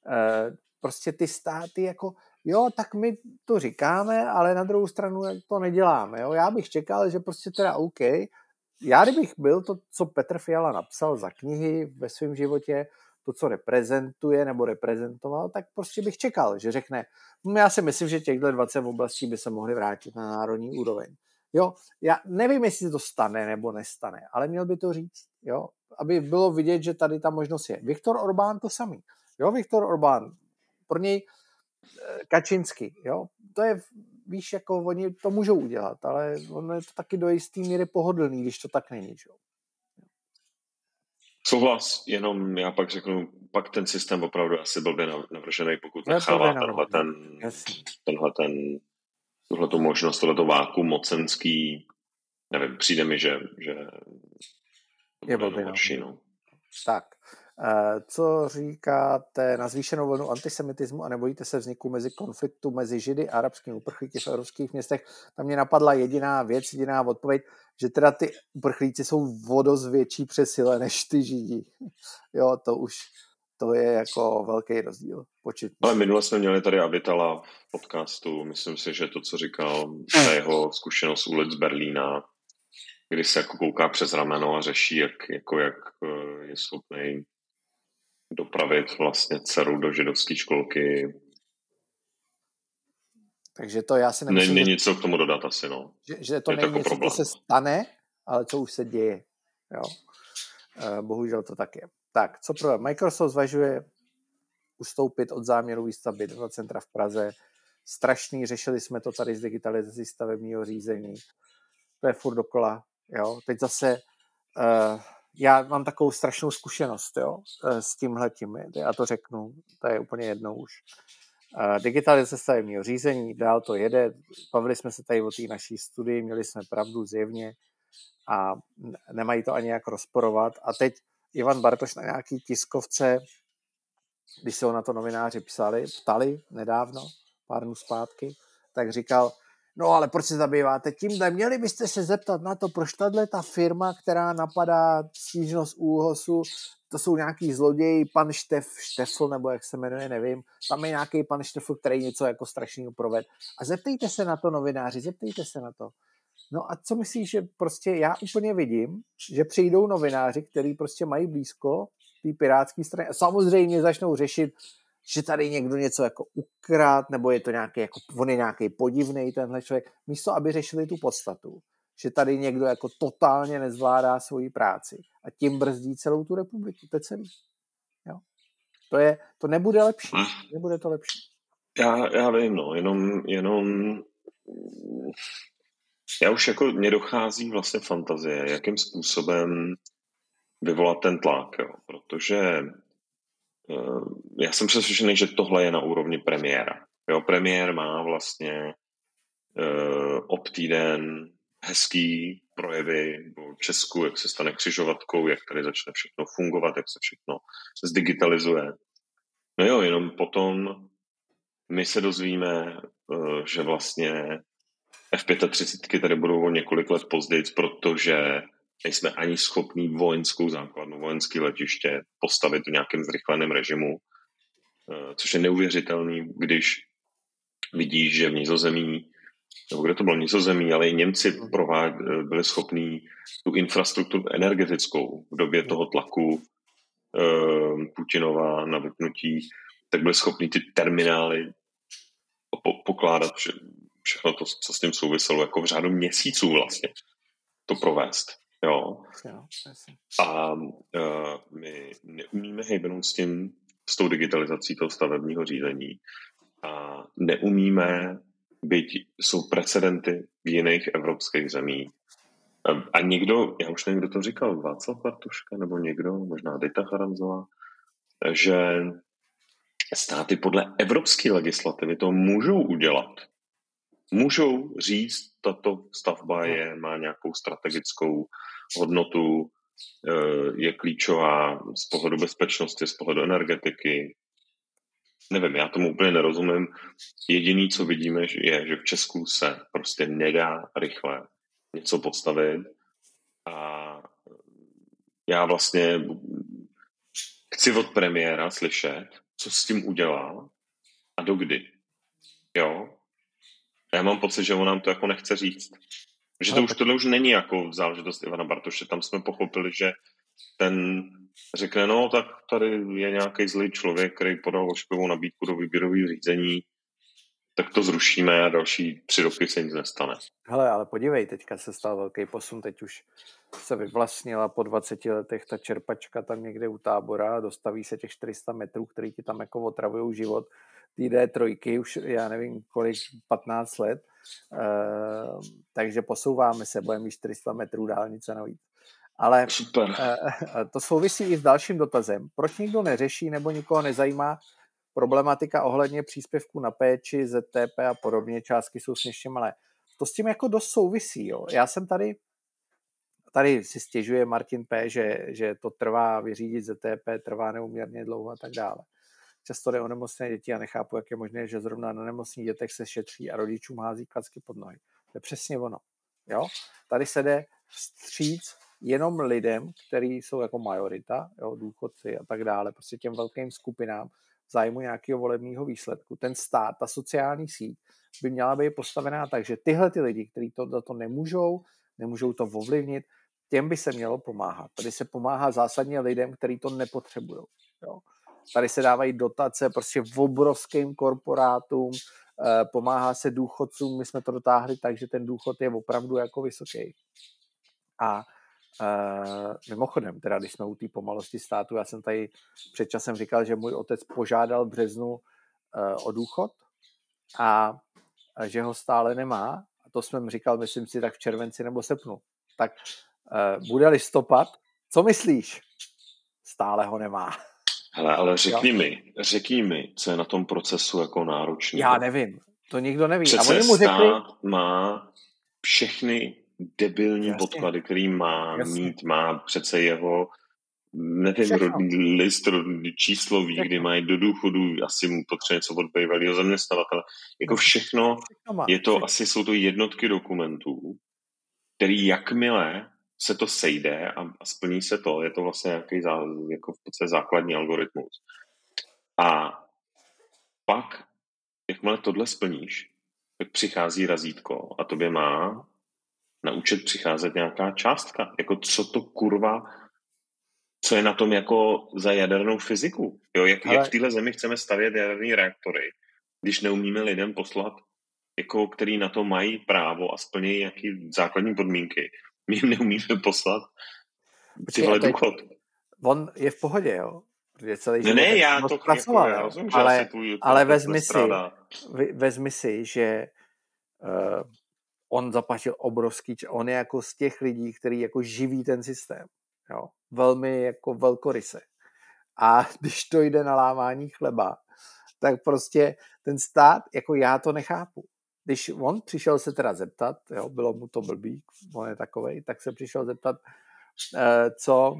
e, prostě ty státy jako jo, tak my to říkáme, ale na druhou stranu to neděláme. Jo? Já bych čekal, že prostě teda OK, já kdybych byl to, co Petr Fiala napsal za knihy ve svém životě, to, co reprezentuje nebo reprezentoval, tak prostě bych čekal, že řekne, hm, já si myslím, že těchto 20 oblastí by se mohly vrátit na národní úroveň. Jo, já nevím, jestli to stane nebo nestane, ale měl by to říct, jo, aby bylo vidět, že tady ta možnost je. Viktor Orbán to samý. Jo, Viktor Orbán, pro něj Eh, Kačinsky, jo, to je, víš, jako oni to můžou udělat, ale ono je to taky do jistý míry pohodlný, když to tak není, jo. Souhlas, jenom já pak řeknu, pak ten systém opravdu asi blbě navržený, pokud nechává tenhle ten, tenhle ten, tuhle tu možnost, tohle váku mocenský, nevím, přijde mi, že, že je blbě no. Tak, co říkáte na zvýšenou vlnu antisemitismu a nebojíte se vzniku mezi konfliktu mezi Židy a arabskými uprchlíky v evropských městech? Tam mě napadla jediná věc, jediná odpověď, že teda ty uprchlíci jsou vodost větší přesile než ty Židi. (laughs) Jo, to už to je jako velký rozdíl početní. Ale minule jsme měli tady Abitala v podcastu. Myslím si, že to, co říkal, ta jeho zkušenost ulic Berlína, kdy se jako kouká přes rameno a řeší, jak, jako jak eh, je schopný dopravit vlastně dceru do židovské školky. Takže to já si nemyslím, Není nic, co k tomu dodat asi, no. Že, že to je není něco, co se stane, ale co už se děje. Jo. Eh, bohužel to tak je. Tak, co pro Microsoft zvažuje ustoupit od záměru výstavby centra v Praze. Strašný, řešili jsme to tady z digitalizací stavebního řízení. To je furt dokola. Jo. Teď zase uh, já mám takovou strašnou zkušenost jo, eh, s tímhletím. Já to řeknu, to je úplně jednou už. Eh, digitalizace stavebního řízení, dál to jede. Bavili jsme se tady o té naší studii, měli jsme pravdu zjevně a nemají to ani jak rozporovat. A teď Ivan Bartoš na nějaký tiskovce, když se ho na to novináři psali, ptali nedávno, pár dnů zpátky, tak říkal, No ale proč se zabýváte tím? Měli byste se zeptat na to, proč tahle ta firma, která napadá stížnost úhosu, to jsou nějaký zloději, pan Štef, Štefl, nebo jak se jmenuje, nevím, tam je nějaký pan Štefl, který něco jako strašného proved. A zeptejte se na to novináři, zeptejte se na to. No a co myslíš, že prostě já úplně vidím, že přijdou novináři, kteří prostě mají blízko té pirátské strany a samozřejmě začnou řešit že tady někdo něco jako ukrát, nebo je to nějaký, jako, on je nějaký podivný tenhle člověk, místo aby řešili tu podstatu, že tady někdo jako totálně nezvládá svoji práci a tím brzdí celou tu republiku, to je celý. Jo? To, je, to nebude lepší. Nebude to lepší. Já, já vím, no, jenom, jenom já už jako mě dochází vlastně fantazie, jakým způsobem vyvolat ten tlak, jo, protože já jsem přesvědčený, že tohle je na úrovni premiéra. Jo, premiér má vlastně uh, ob týden hezký projevy o Česku, jak se stane křižovatkou, jak tady začne všechno fungovat, jak se všechno zdigitalizuje. No jo, jenom potom my se dozvíme, uh, že vlastně F-35 tady budou o několik let později, protože nejsme ani schopní vojenskou základnu, vojenské letiště postavit v nějakém zrychleném režimu, eh, což je neuvěřitelný, když vidíš, že v Nizozemí, nebo kde to bylo Nizozemí, ale i Němci eh, byli schopní tu infrastrukturu energetickou v době toho tlaku eh, Putinova na vypnutí, tak byli schopní ty terminály pokládat všechno to, co s tím souviselo, jako v řádu měsíců vlastně to provést. Jo. A uh, my neumíme hejbnout s tím, s tou digitalizací toho stavebního řízení a neumíme, byť jsou precedenty v jiných evropských zemích. A někdo, já už nevím, kdo to říkal, Václav Bartuška nebo někdo, možná Dita Charanzová, že státy podle evropské legislativy to můžou udělat, můžou říct, tato stavba je, má nějakou strategickou hodnotu, eh, je klíčová z pohledu bezpečnosti, z pohledu energetiky. Nevím, já tomu úplně nerozumím. Jediný, co vidíme, je, že v Česku se prostě nedá rychle něco podstavit a já vlastně chci od premiéra slyšet, co s tím udělá a dokdy. Jo, já mám pocit, že on nám to jako nechce říct. Že to už, tohle už není jako záležitost Ivana Bartoše. Tam jsme pochopili, že ten řekne, no tak tady je nějaký zlý člověk, který podal oškovou nabídku do výběrového řízení, tak to zrušíme a další tři roky se nic nestane. Hele, ale podívej, teďka se stal velký posun, teď už se vyvlastnila po 20 letech ta čerpačka tam někde u tábora, dostaví se těch 400 metrů, který ti tam jako otravují život té D3 už, já nevím, kolik, 15 let, uh, takže posouváme se, budeme mít 400 metrů dálnice navíc. Ale Super. Uh, to souvisí i s dalším dotazem. Proč nikdo neřeší nebo nikoho nezajímá problematika ohledně příspěvku na péči, ZTP a podobně, částky jsou směšně malé. To s tím jako dost souvisí. Jo. Já jsem tady, tady si stěžuje Martin P., že, že to trvá vyřídit ZTP, trvá neuměrně dlouho a tak dále často jde o nemocné děti a nechápu, jak je možné, že zrovna na nemocných dětech se šetří a rodičům hází klacky pod nohy. To je přesně ono. Jo? Tady se jde vstříc jenom lidem, kteří jsou jako majorita, jo, důchodci a tak dále, prostě těm velkým skupinám v zájmu nějakého volebního výsledku. Ten stát, ta sociální síť by měla být postavená tak, že tyhle ty lidi, kteří to, to nemůžou, nemůžou to ovlivnit, těm by se mělo pomáhat. Tady se pomáhá zásadně lidem, kteří to nepotřebují. Tady se dávají dotace prostě v obrovským korporátům, eh, pomáhá se důchodcům, my jsme to dotáhli tak, že ten důchod je opravdu jako vysoký. A Uh, mimochodem, teda když jsme u té pomalosti státu, já jsem tady před časem říkal, že můj otec požádal březnu uh, o důchod a, a že ho stále nemá. A to jsem říkal, myslím si, tak v červenci nebo srpnu. Tak uh, bude listopad, co myslíš? Stále ho nemá. Hele, ale řekni jo. mi, řekni mi, co je na tom procesu jako náročný. Já nevím, to nikdo neví. Přece a oni mu řekli... má všechny debilní Jasně. podklady, který má Jasně. mít, má přece jeho nevím, Všechno. rodný list, rodný číslo ví, kdy mají do důchodu, asi mu potřebuje něco od bývalého zaměstnavatele. Jako všechno, všechno je to, všechno. asi jsou to jednotky dokumentů, který jakmile se to sejde a, a splní se to, je to vlastně nějaký zá, jako v podstatě základní algoritmus. A pak, jakmile tohle splníš, tak přichází razítko a tobě má na účet přicházet nějaká částka. Jako co to kurva, co je na tom jako za jadernou fyziku? Jo, jak, Ale... jak v téhle zemi chceme stavět jaderné reaktory, když neumíme lidem poslat, jako, který na to mají právo a splnějí nějaké základní podmínky, my jim neumíme poslat tyhle důchod. On je v pohodě, jo? protože celý život... Ne, ne, já to pracoval, jako, já rozumím, ale, ale vezmi, si, vezmi si, že uh, on zaplatil obrovský, on je jako z těch lidí, který jako živí ten systém, jo, velmi jako velkoryse. A (laughs) když to jde na lávání chleba, tak prostě ten stát, jako já to nechápu. Když on přišel se teda zeptat, jo, bylo mu to blbý, on je takovej, tak se přišel zeptat, eh, co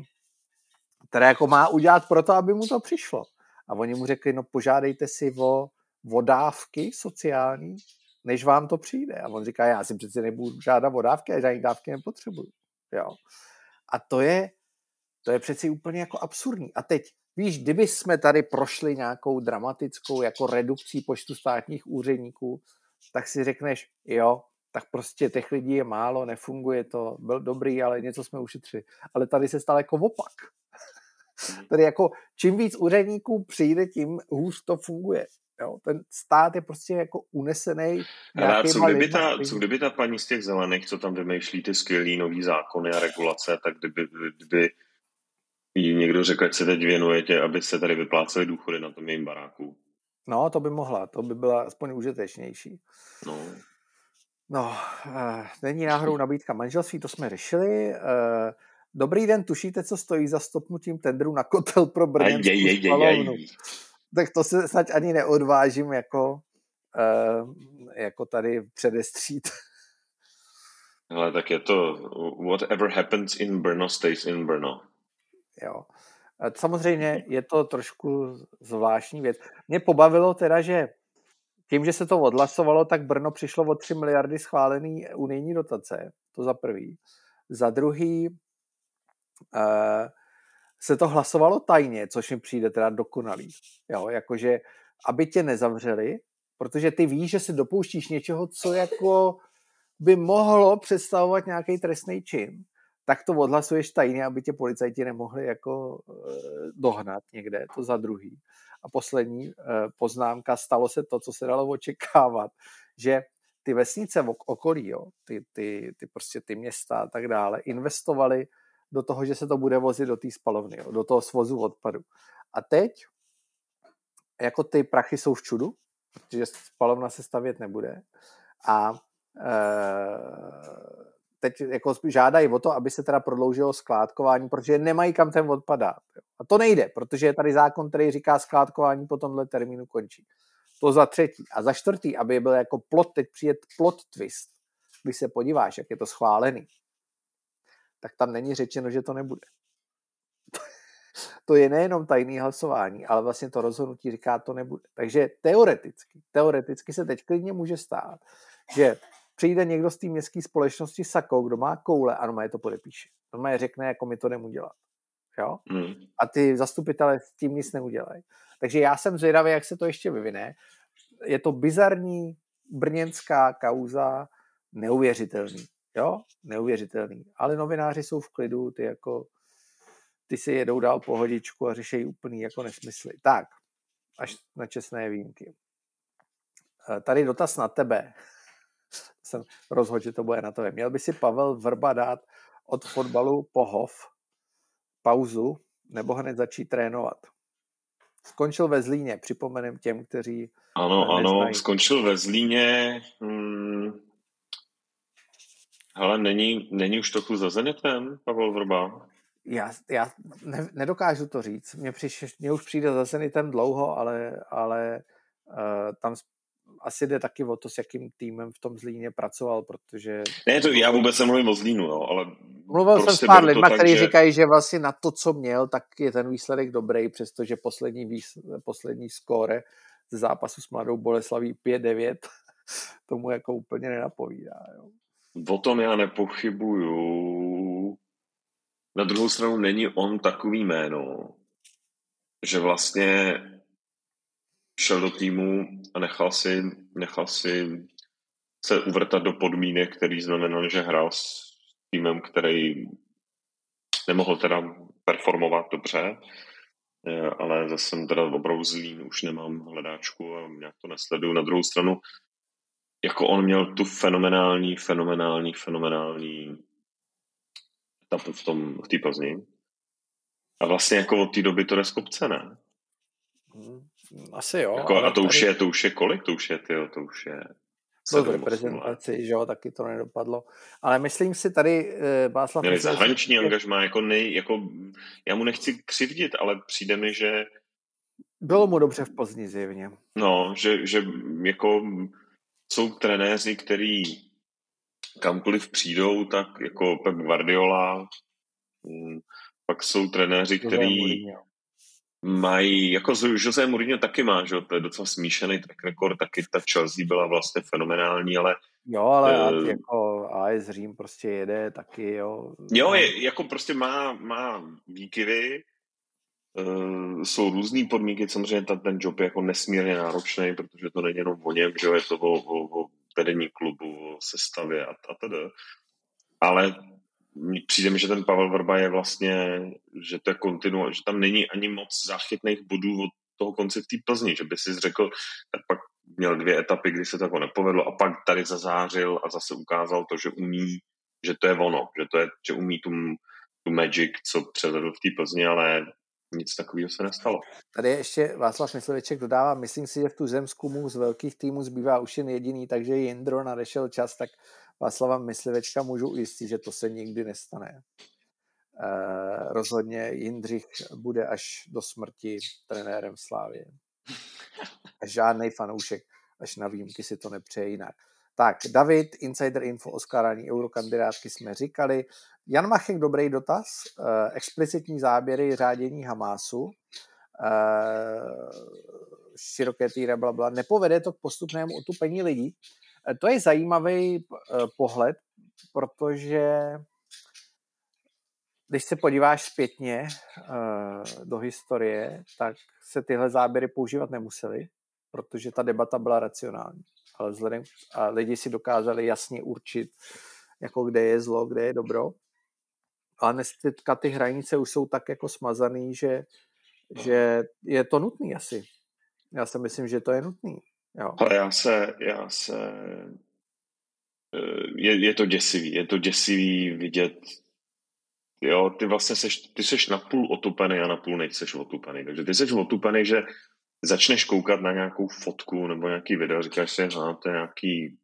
teda jako má udělat pro to, aby mu to přišlo. A oni mu řekli, no požádejte si o, o dávky sociální, než vám to přijde. A on říká, já si přece nebudu žádat o dávky, já žádný dávky nepotřebuju. Jo. A to je, to je přeci úplně jako absurdní. A teď, víš, kdyby jsme tady prošli nějakou dramatickou jako redukcí počtu státních úředníků, tak si řekneš, jo, tak prostě těch lidí je málo, nefunguje to, byl dobrý, ale něco jsme ušetřili. Ale tady se stalo jako opak. Tady jako čím víc úředníků přijde, tím hůř to funguje. Jo? Ten stát je prostě jako unesený. Ale co kdyby, ta, co kdyby ta paní z těch zelených, co tam vymýšlí ty skvělý nový zákony a regulace, tak kdyby, kdyby jí někdo řekl, ať se teď věnujete, aby se tady vyplácely důchody na tom jejím baráku. No, to by mohla, to by byla aspoň užitečnější. No. No, uh, není náhodou nabídka manželství, to jsme řešili. Uh, dobrý den, tušíte, co stojí za stopnutím tendru na kotel pro brněnskou spalovnu? Tak to se snad ani neodvážím jako, uh, jako tady předestřít. Ale tak je to whatever happens in Brno stays in Brno. Jo. Samozřejmě je to trošku zvláštní věc. Mě pobavilo teda, že tím, že se to odhlasovalo, tak Brno přišlo o 3 miliardy schválený unijní dotace. To za prvý. Za druhý uh, se to hlasovalo tajně, což mi přijde teda dokonalý. Jo, jakože, aby tě nezavřeli, protože ty víš, že se dopouštíš něčeho, co jako by mohlo představovat nějaký trestný čin, tak to odhlasuješ tajně, aby tě policajti nemohli jako uh, dohnat někde, to za druhý. A poslední uh, poznámka, stalo se to, co se dalo očekávat, že ty vesnice v okolí, jo, ty, ty, ty prostě ty města a tak dále, investovali do toho, že se to bude vozit do té spalovny, jo, do toho svozu odpadu. A teď, jako ty prachy jsou v čudu, protože spalovna se stavět nebude a e, teď jako žádají o to, aby se teda prodloužilo skládkování, protože nemají kam ten odpad dát. A to nejde, protože je tady zákon, který říká skládkování po tomhle termínu končí. To za třetí. A za čtvrtý, aby byl jako plot, teď přijet plot twist, když se podíváš, jak je to schválený, tak tam není řečeno, že to nebude. (laughs) to je nejenom tajný hlasování, ale vlastně to rozhodnutí říká, to nebude. Takže teoreticky, teoreticky se teď klidně může stát, že přijde někdo z té městské společnosti Sako, kdo má koule a je to podepíše. je řekne, jako mi to neudělat. Jo? Hmm. A ty zastupitelé s tím nic neudělají. Takže já jsem zvědavý, jak se to ještě vyvine. Je to bizarní brněnská kauza, neuvěřitelný. Jo, neuvěřitelný. Ale novináři jsou v klidu, ty jako ty si jedou dál pohodičku a řešejí úplný jako nesmysly. Tak, až na čestné výjimky. Eh, tady dotaz na tebe. Jsem rozhodl, že to bude na tebe. Měl by si Pavel Vrba dát od fotbalu pohov pauzu nebo hned začít trénovat? Skončil ve Zlíně, připomenem těm, kteří Ano, ano, skončil ve Zlíně. Hmm, ale není, není už trochu za Zenitem, Pavel Vrba? Já, já ne, nedokážu to říct. Mně, přiš, mně už přijde za Zenitem dlouho, ale, ale uh, tam asi jde taky o to, s jakým týmem v tom Zlíně pracoval, protože... Ne, to já vůbec nemluvím o Zlínu, no, ale... Mluvil prostě jsem s pár lidma, kteří že... říkají, že vlastně na to, co měl, tak je ten výsledek dobrý, přestože poslední, výs... poslední skóre z zápasu s Mladou Boleslaví 5-9 (laughs) tomu jako úplně nenapovídá. Jo. O tom já nepochybuju. Na druhou stranu není on takový jméno, že vlastně šel do týmu a nechal si, nechal si se uvrtat do podmínek, který znamenal, že hrál s týmem, který nemohl teda performovat dobře, eh, ale zase jsem teda opravdu zlý, už nemám hledáčku a nějak to nesleduju. Na druhou stranu jako on měl tu fenomenální, fenomenální, fenomenální etapu v tom, v té Plzni. A vlastně jako od té doby to jde z kopce, ne? Asi jo. Jako, a to tady... už je, to už je kolik? To už je, tyjo, to už je... Byl v reprezentaci, že jo, taky to nedopadlo. Ale myslím si tady, eh, Václav... Měli zahraniční si... angažma, jako, nej, jako já mu nechci křivdit, ale přijde mi, že... Bylo mu dobře v Plzni zjevně. No, že, že jako jsou trenéři, který kamkoliv přijdou, tak jako Pep Guardiola, mm, pak jsou trenéři, který mají, jako Jose Mourinho taky má, že to je docela smíšený track record, taky ta Chelsea byla vlastně fenomenální, ale Jo, ale uh, jako AS Řím prostě jede taky, jo. Jo, je, jako prostě má, má výkyvy, uh, jsou různé podmínky, samozřejmě ten, ten job je jako nesmírně náročný, protože to není jenom o něm, že je to o, o, o vedení klubu, o sestavě a, a tedy. Ale přijde mi, že ten Pavel Vrba je vlastně, že to je kontinua, že tam není ani moc záchytných bodů od toho konce v té Plzni, že by si řekl, tak pak měl dvě etapy, kdy se to jako nepovedlo a pak tady zazářil a zase ukázal to, že umí, že to je ono, že to je, že umí tu, tu magic, co předvedl v té Plzni, ale nic takového se nestalo. Tady ještě Václav Mysliveček dodává, myslím si, že v tu zemsku mu z velkých týmů zbývá už jen jediný, takže Jindro nadešel čas, tak Václava Myslivečka můžu ujistit, že to se nikdy nestane. Uh, rozhodně Jindřich bude až do smrti trenérem Slávě. A žádný fanoušek, až na výjimky si to nepřeje jinak. Tak, David, Insider Info o skárání eurokandidátky jsme říkali. Jan Machek, dobrý dotaz. Uh, explicitní záběry řádění Hamásu. Uh, široké týre, bla, bla. Nepovede to k postupnému otupení lidí. Uh, to je zajímavý uh, pohled, protože když se podíváš zpětně uh, do historie, tak se tyhle záběry používat nemusely, protože ta debata byla racionální. Ale vzhledem a lidi si dokázali jasně určit, jako kde je zlo, kde je dobro. Ale dneska ty hranice už jsou tak jako smazaný, že, že je to nutný asi. Já si myslím, že to je nutný. Jo. Ale já se, já se eh, je, je to děsivý, je to děsivý vidět Jo, ty vlastně seš, ty seš napůl otupený a napůl nejseš otupený. Takže ty seš otupený, že začneš koukat na nějakou fotku nebo nějaký video, říkáš si, no, to je nějaký,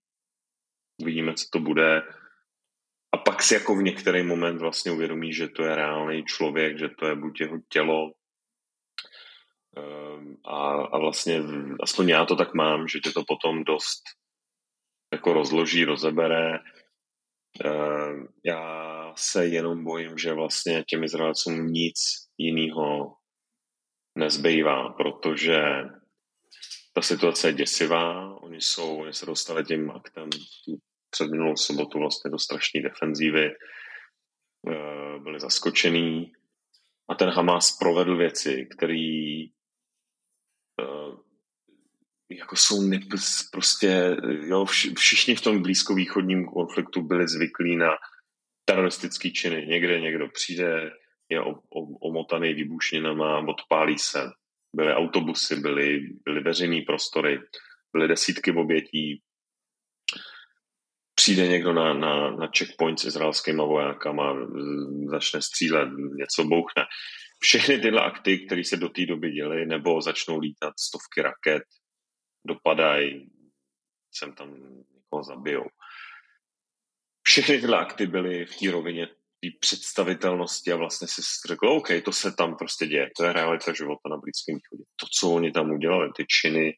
uvidíme, co to bude. A pak si jako v některý moment vlastně uvědomíš, že to je reálný člověk, že to je buď jeho tělo, a, a vlastně, aspoň já to tak mám, že tě to potom dost jako rozloží, rozebere. Ehm, já se jenom bojím, že vlastně těm Izraelcům nic jiného nezbývá, protože ta situace je děsivá, oni jsou, oni se dostali tím aktem před minulou sobotu vlastně do strašné defenzívy, eh, byli zaskočený. A ten Hamas provedl věci, které jako jsou ne, prostě, jo, všichni v tom blízkovýchodním konfliktu byli zvyklí na teroristický činy. Někde někdo přijde, je omotaný výbušninama, odpálí se. Byly autobusy, byly, byly veřejné prostory, byly desítky obětí. Přijde někdo na, na, na checkpoint s izraelskými vojákama, začne střílet, něco bouchne. Všechny tyhle akty, které se do té doby děly, nebo začnou lítat stovky raket, dopadají, sem tam někoho zabijou všechny tyhle akty byly v té rovině té představitelnosti a vlastně si řekl, OK, to se tam prostě děje, to je realita života na Blízkém východě. To, co oni tam udělali, ty činy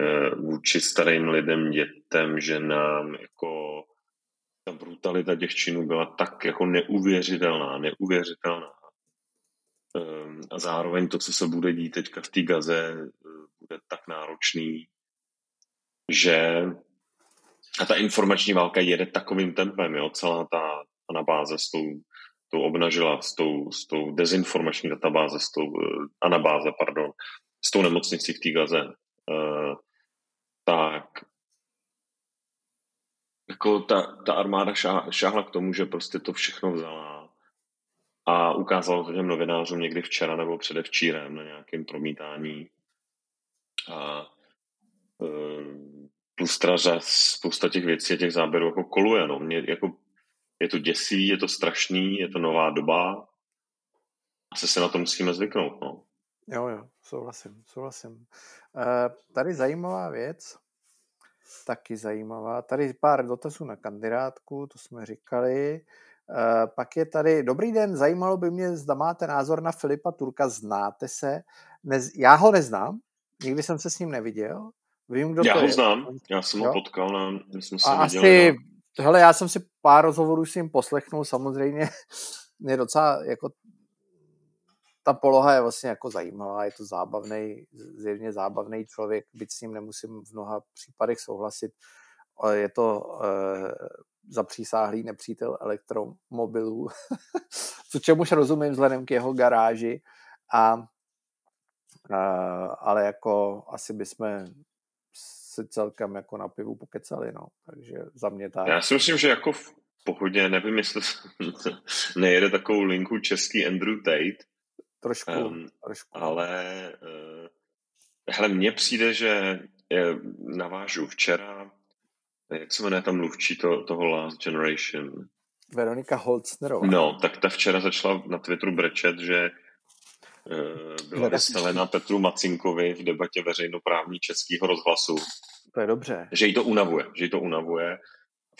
eh, vůči starým lidem, dětem, ženám, jako ta brutalita těch činů byla tak jako neuvěřitelná, neuvěřitelná. Um, a zároveň to, co se bude dít teďka v té Gaze, eh, bude tak náročný, že a ta informační válka jede takovým tempem, jo, celá ta anabáze s tou, tou obnažila, s tou, s tou dezinformační databáze, s tou uh, anabáze, pardon, s tou nemocnicí v té Gaze, uh, tak jako ta, ta armáda šá, šáhla k tomu, že prostě to všechno vzala a ukázalo to těm novinářům někdy včera nebo předevčírem na nějakém promítání. A plus teda spousta těch věcí a těch záběrů jako koluje, no. Mě, jako, je to děsivý, je to strašný, je to nová doba, asi se na to musíme zvyknout, no. Jo, jo, souhlasím, souhlasím. E, tady zajímavá věc, taky zajímavá. Tady pár dotazů na kandidátku, to jsme říkali. E, pak je tady, dobrý den, zajímalo by mě, zda máte názor na Filipa Turka, znáte se? Nez, já ho neznám, nikdy jsem se s ním neviděl. Vím, kdo já to ho je. znám, já jsem jo? ho potkal, na, my jsme se A asi, na... hele, já jsem si pár rozhovorů s ním poslechnul, samozřejmě (laughs) je docela jako ta poloha je vlastně jako zajímavá, je to zábavný, zjevně zábavný člověk, byť s ním nemusím v mnoha případech souhlasit. Je to uh, zapřísáhlý nepřítel elektromobilů, (laughs) co čemuž rozumím vzhledem k jeho garáži. A, uh, ale jako asi bychom se celkem jako na pivu pokecali, no. Takže za mě tak. Já si myslím, že jako v pohodě, nevím, jestli (laughs) nejede takovou linku český Andrew Tate, Trošku, um, trošku. Ale uh, hele, mně přijde, že je, navážu včera, jak se jmenuje tam mluvčí to, toho Last Generation? Veronika Holznerová. No, tak ta včera začala na Twitteru brečet, že uh, byla vystavena Petru Macinkovi v debatě veřejnoprávní českého rozhlasu. To je dobře. Že jí to unavuje, že jí to unavuje.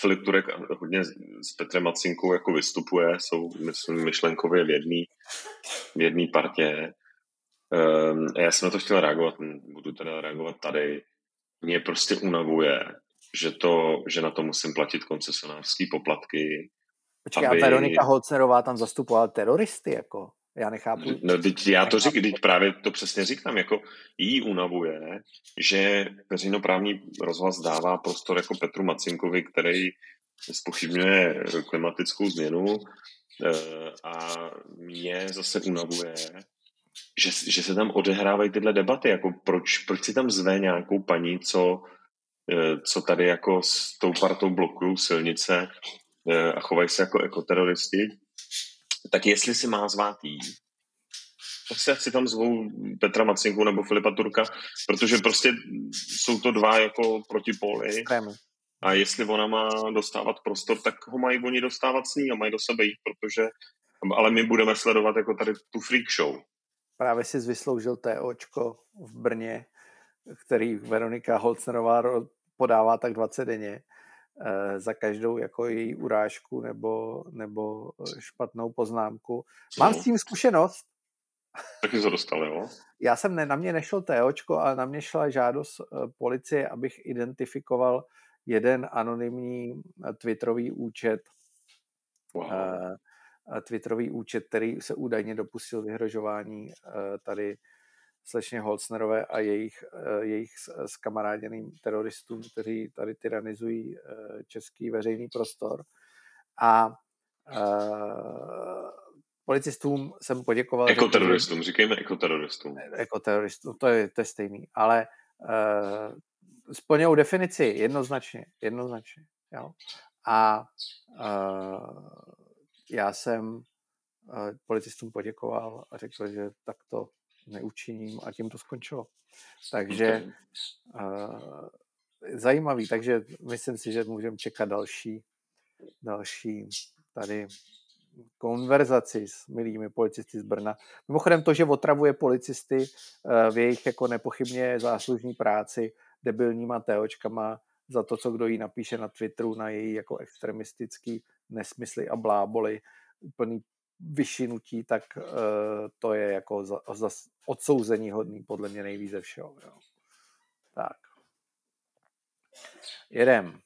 Filip Turek hodně s Petrem Macinkou jako vystupuje, jsou myslím myšlenkově v jedné v jedný partě. Um, já jsem na to chtěl reagovat, budu teda reagovat tady. Mě prostě unavuje, že, to, že na to musím platit koncesionářské poplatky. Počkej, aby... a Veronika Holcerová tam zastupovala teroristy, jako? Já nechápu. No, teď já to řík, teď právě to přesně říkám, jako jí unavuje, že veřejnoprávní rozhlas dává prostor jako Petru Macinkovi, který spochybňuje klimatickou změnu eh, a mě zase unavuje, že, že se tam odehrávají tyhle debaty, jako proč, proč si tam zve nějakou paní, co, co tady jako s tou partou blokují silnice eh, a chovají se jako ekoteroristi, tak jestli si má zvát jí, tak se asi tam zvou Petra Macinku nebo Filipa Turka, protože prostě jsou to dva jako protipóly. A jestli ona má dostávat prostor, tak ho mají oni dostávat s ní a mají do sebe jít, protože ale my budeme sledovat jako tady tu freak show. Právě si vysloužil TOčko v Brně, který Veronika Holcnerová podává tak 20 denně Eh, za každou jako její urážku nebo, nebo eh, špatnou poznámku. Mám s tím zkušenost. Taky se dostal, jo? Já jsem, ne, na mě nešel TOčko, ale na mě šla žádost eh, policie, abych identifikoval jeden anonymní Twitterový účet, wow. Twitterový účet, který se údajně dopustil vyhrožování tady slečně Holznerové a jejich, eh, jejich skamaráděným teroristům, kteří tady tyranizují eh, český veřejný prostor. A uh, policistům jsem poděkoval. Ekoteroristům, že... říkejme ekoteroristům. Ekoteroristům, to je, to je stejný, ale uh, splňují definici jednoznačně, jednoznačně, jo. A uh, já jsem uh, policistům poděkoval a řekl, že takto neučiním a tím to skončilo. Takže uh, zajímavý, takže myslím si, že můžeme čekat další, další tady konverzaci s milými policisty z Brna. Mimochodem to, že otravuje policisty uh, v jejich jako nepochybně záslužní práci debilníma teočkama za to, co kdo jí napíše na Twitteru, na její jako extremistický nesmysly a bláboli, úplný vyšinutí, tak uh, to je jako za, za odsouzení hodný podle mě nejvíc ze všeho. Jo. Tak. Jedem.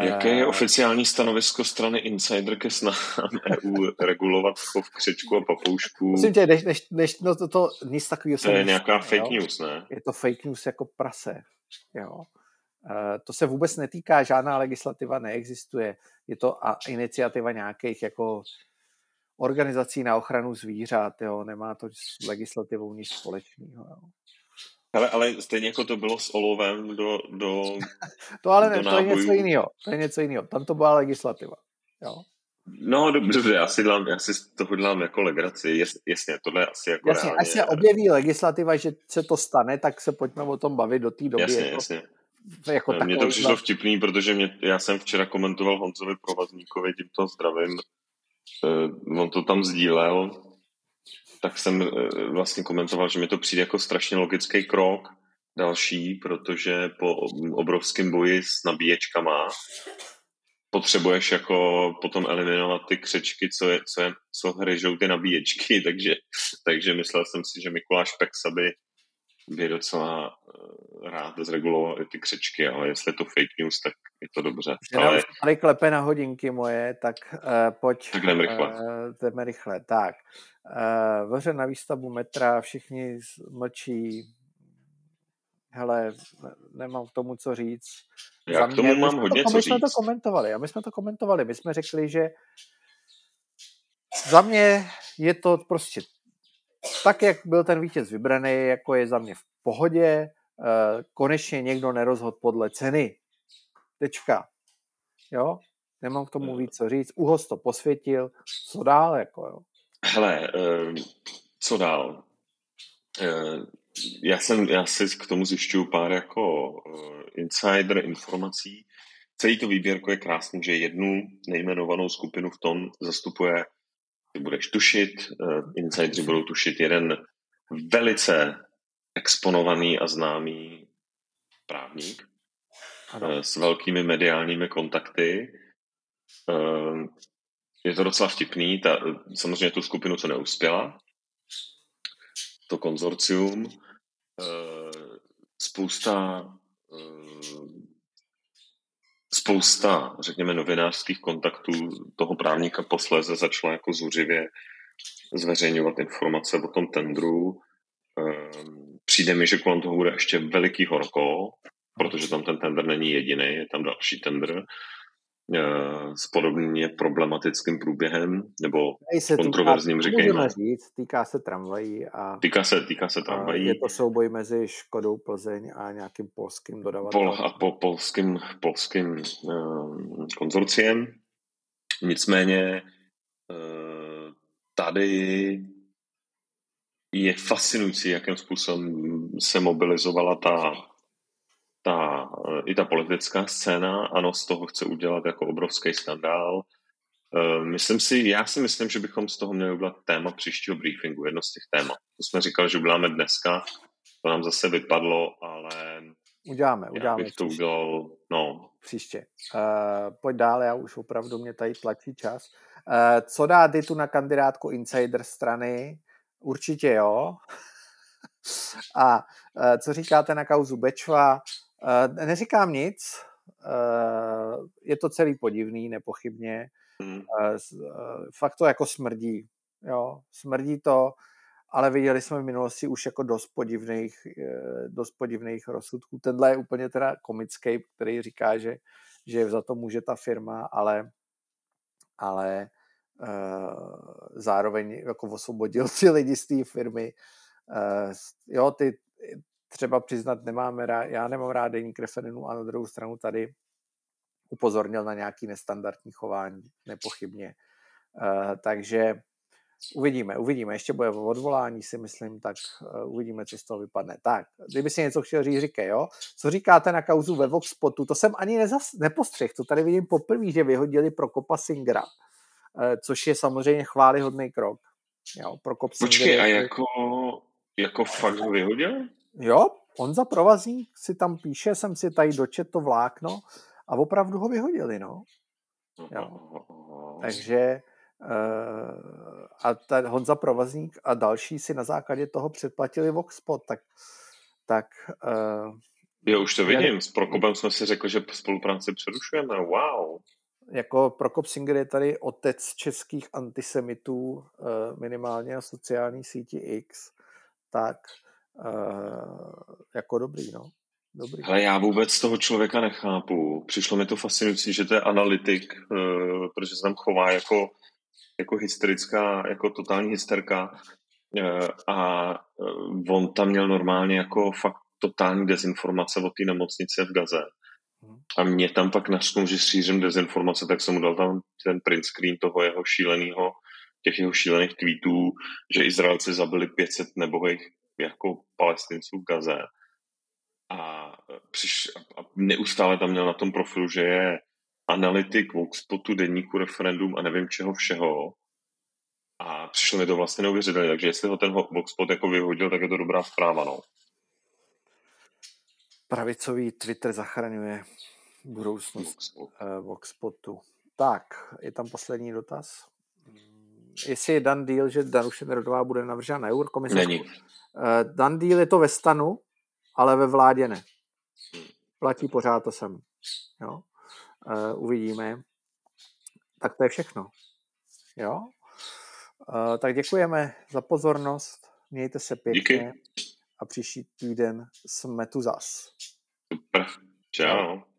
Jaké je eh, oficiální stanovisko strany Insider ke snahám EU regulovat chov křečku a papoušku? Myslím tě, než, než, než no to, to nic takového To je nějaká jo? fake news, ne? Je to fake news jako prase. Jo. Uh, to se vůbec netýká, žádná legislativa neexistuje. Je to a iniciativa nějakých jako organizací na ochranu zvířat, jo, nemá to s legislativou nic společného. Jo. Ale, ale stejně jako to bylo s olovem do, do (laughs) To ale ne, to je něco jiného. To je něco jiného. Tam to byla legislativa. Jo. No dobře, já si, dám, já si toho dělám jako legraci, Jas, jasně, tohle asi jako jasně, reálně... Až se objeví legislativa, že se to stane, tak se pojďme o tom bavit do té doby. Jasně, jako, jasně. Jako Mně to přišlo vtipný, protože mě, já jsem včera komentoval Honzovi Provazníkovi, tímto zdravím, on to tam sdílel tak jsem eh, vlastně komentoval, že mi to přijde jako strašně logický krok další, protože po obrovském boji s nabíječkama potřebuješ jako potom eliminovat ty křečky, co, je, co, je, co hryžou ty nabíječky, (laughs) takže, takže myslel jsem si, že Mikuláš Pex by, by docela eh, rád zreguloval i ty křečky, ale jestli je to fake news, tak je to dobře. Že ale... tady klepe na hodinky moje, tak uh, pojď. Tak jdeme rychle. Uh, jdeme rychle, tak. Uh, Veře na výstavbu metra, všichni mlčí, hele, nemám k tomu co říct. Já k tomu mě, mám hodně to, co my říct. jsme to komentovali a my jsme to komentovali. My jsme řekli, že za mě je to prostě tak, jak byl ten vítěz vybraný, jako je za mě v pohodě, eh, konečně někdo nerozhod podle ceny. Tečka. Jo? Nemám k tomu víc co říct. Uhos to posvětil. Co dál? Jako, jo? Hele, eh, co dál? Eh, já, jsem, já si k tomu zjišťuju pár jako insider informací. Celý to výběrko je krásný, že jednu nejmenovanou skupinu v tom zastupuje, ty budeš tušit, uh, insideri budou tušit jeden velice exponovaný a známý právník uh, s velkými mediálními kontakty. Uh, je to docela vtipný, ta, samozřejmě tu skupinu, co neuspěla, to konzorcium, eh, spousta eh, spousta, řekněme, novinářských kontaktů toho právníka posléze začala jako zuřivě zveřejňovat informace o tom tendru. Eh, přijde mi, že kolem toho bude ještě veliký horko, protože tam ten tender není jediný, je tam další tender. Eh, s podobně problematickým průběhem nebo se kontroverzním, týká, Můžeme říct, týká se tramvají. A, týká se, týká se tramvají. Je to souboj mezi Škodou Plzeň a nějakým polským dodavatelem. Pol, a po, polským, polským uh, konzorciem. Nicméně uh, tady je fascinující, jakým způsobem se mobilizovala ta ta, i ta politická scéna, ano, z toho chce udělat jako obrovský skandál. Eh, myslím si, já si myslím, že bychom z toho měli udělat téma příštího briefingu, jedno z těch témat. To jsme říkali, že uděláme dneska, to nám zase vypadlo, ale uděláme, uděláme. Já bych to příště. udělal, no. Příště. Uh, pojď dál, já už opravdu mě tady tlačí čas. Uh, co dá tu na kandidátku insider strany? Určitě jo. (laughs) A uh, co říkáte na kauzu Bečva? Uh, neříkám nic, uh, je to celý podivný, nepochybně. Uh, fakt to jako smrdí, jo, smrdí to, ale viděli jsme v minulosti už jako dost podivných, dost podivných rozsudků. Tenhle je úplně teda komický, který říká, že, že za to může ta firma, ale, ale zároveň jako osvobodil (laughs) ty lidi z té firmy. Jo, ty, třeba přiznat nemáme rád, já nemám rád deník referendum a na druhou stranu tady upozornil na nějaký nestandardní chování, nepochybně. Uh, takže uvidíme, uvidíme. Ještě bude o odvolání, si myslím, tak uh, uvidíme, co z toho vypadne. Tak, kdyby si něco chtěl říct, říkej, jo? Co říkáte na kauzu ve Voxpotu? To jsem ani nezas, nepostřeh, to tady vidím poprvé, že vyhodili pro Kopa Singra, uh, což je samozřejmě chválihodný krok. Jo, Prokop Počkej, a jako, jako fakt ho vyhodil? Jo, on za provazník si tam píše, jsem si tady dočet to vlákno a opravdu ho vyhodili, no. Jo. Takže uh, a ten Honza Provazník a další si na základě toho předplatili Voxpot, tak, tak uh, Jo, už to vidím. S Prokopem jsme si řekli, že spolupráci přerušujeme. Wow. Jako Prokop Singer je tady otec českých antisemitů, minimálně na sociální síti X, tak jako dobrý, no. Dobrý. Ale já vůbec toho člověka nechápu. Přišlo mi to fascinující, že to je analytik, uh, protože se tam chová jako, jako hysterická, jako totální hysterka uh, a on tam měl normálně jako fakt totální dezinformace o té nemocnici v Gaze. Mhm. A mě tam pak našknul, že šířím dezinformace, tak jsem mu dal tam ten print screen toho jeho šíleného, těch jeho šílených tweetů, že Izraelci zabili 500 nebohých jako palestinců v Gaze. A, přiš, a neustále tam měl na tom profilu, že je analytik Voxpotu, denníku referendum a nevím čeho všeho. A přišlo mi to vlastně neuvěřitelné, takže jestli ho ten Voxpot jako vyhodil, tak je to dobrá zpráva, no. Pravicový Twitter zachraňuje budoucnost Voxpotu. Uh, tak, je tam poslední dotaz. Jestli je dan deal, že Danuše Nerudová bude navržena na Eurokomisařku? Není. Uh, dan deal je to ve stanu, ale ve vládě ne. Platí pořád to samé. Jo? Uh, uvidíme. Tak to je všechno. Jo? Uh, tak děkujeme za pozornost. Mějte se pěkně. Díky. A příští týden jsme tu zas. Super. Čau.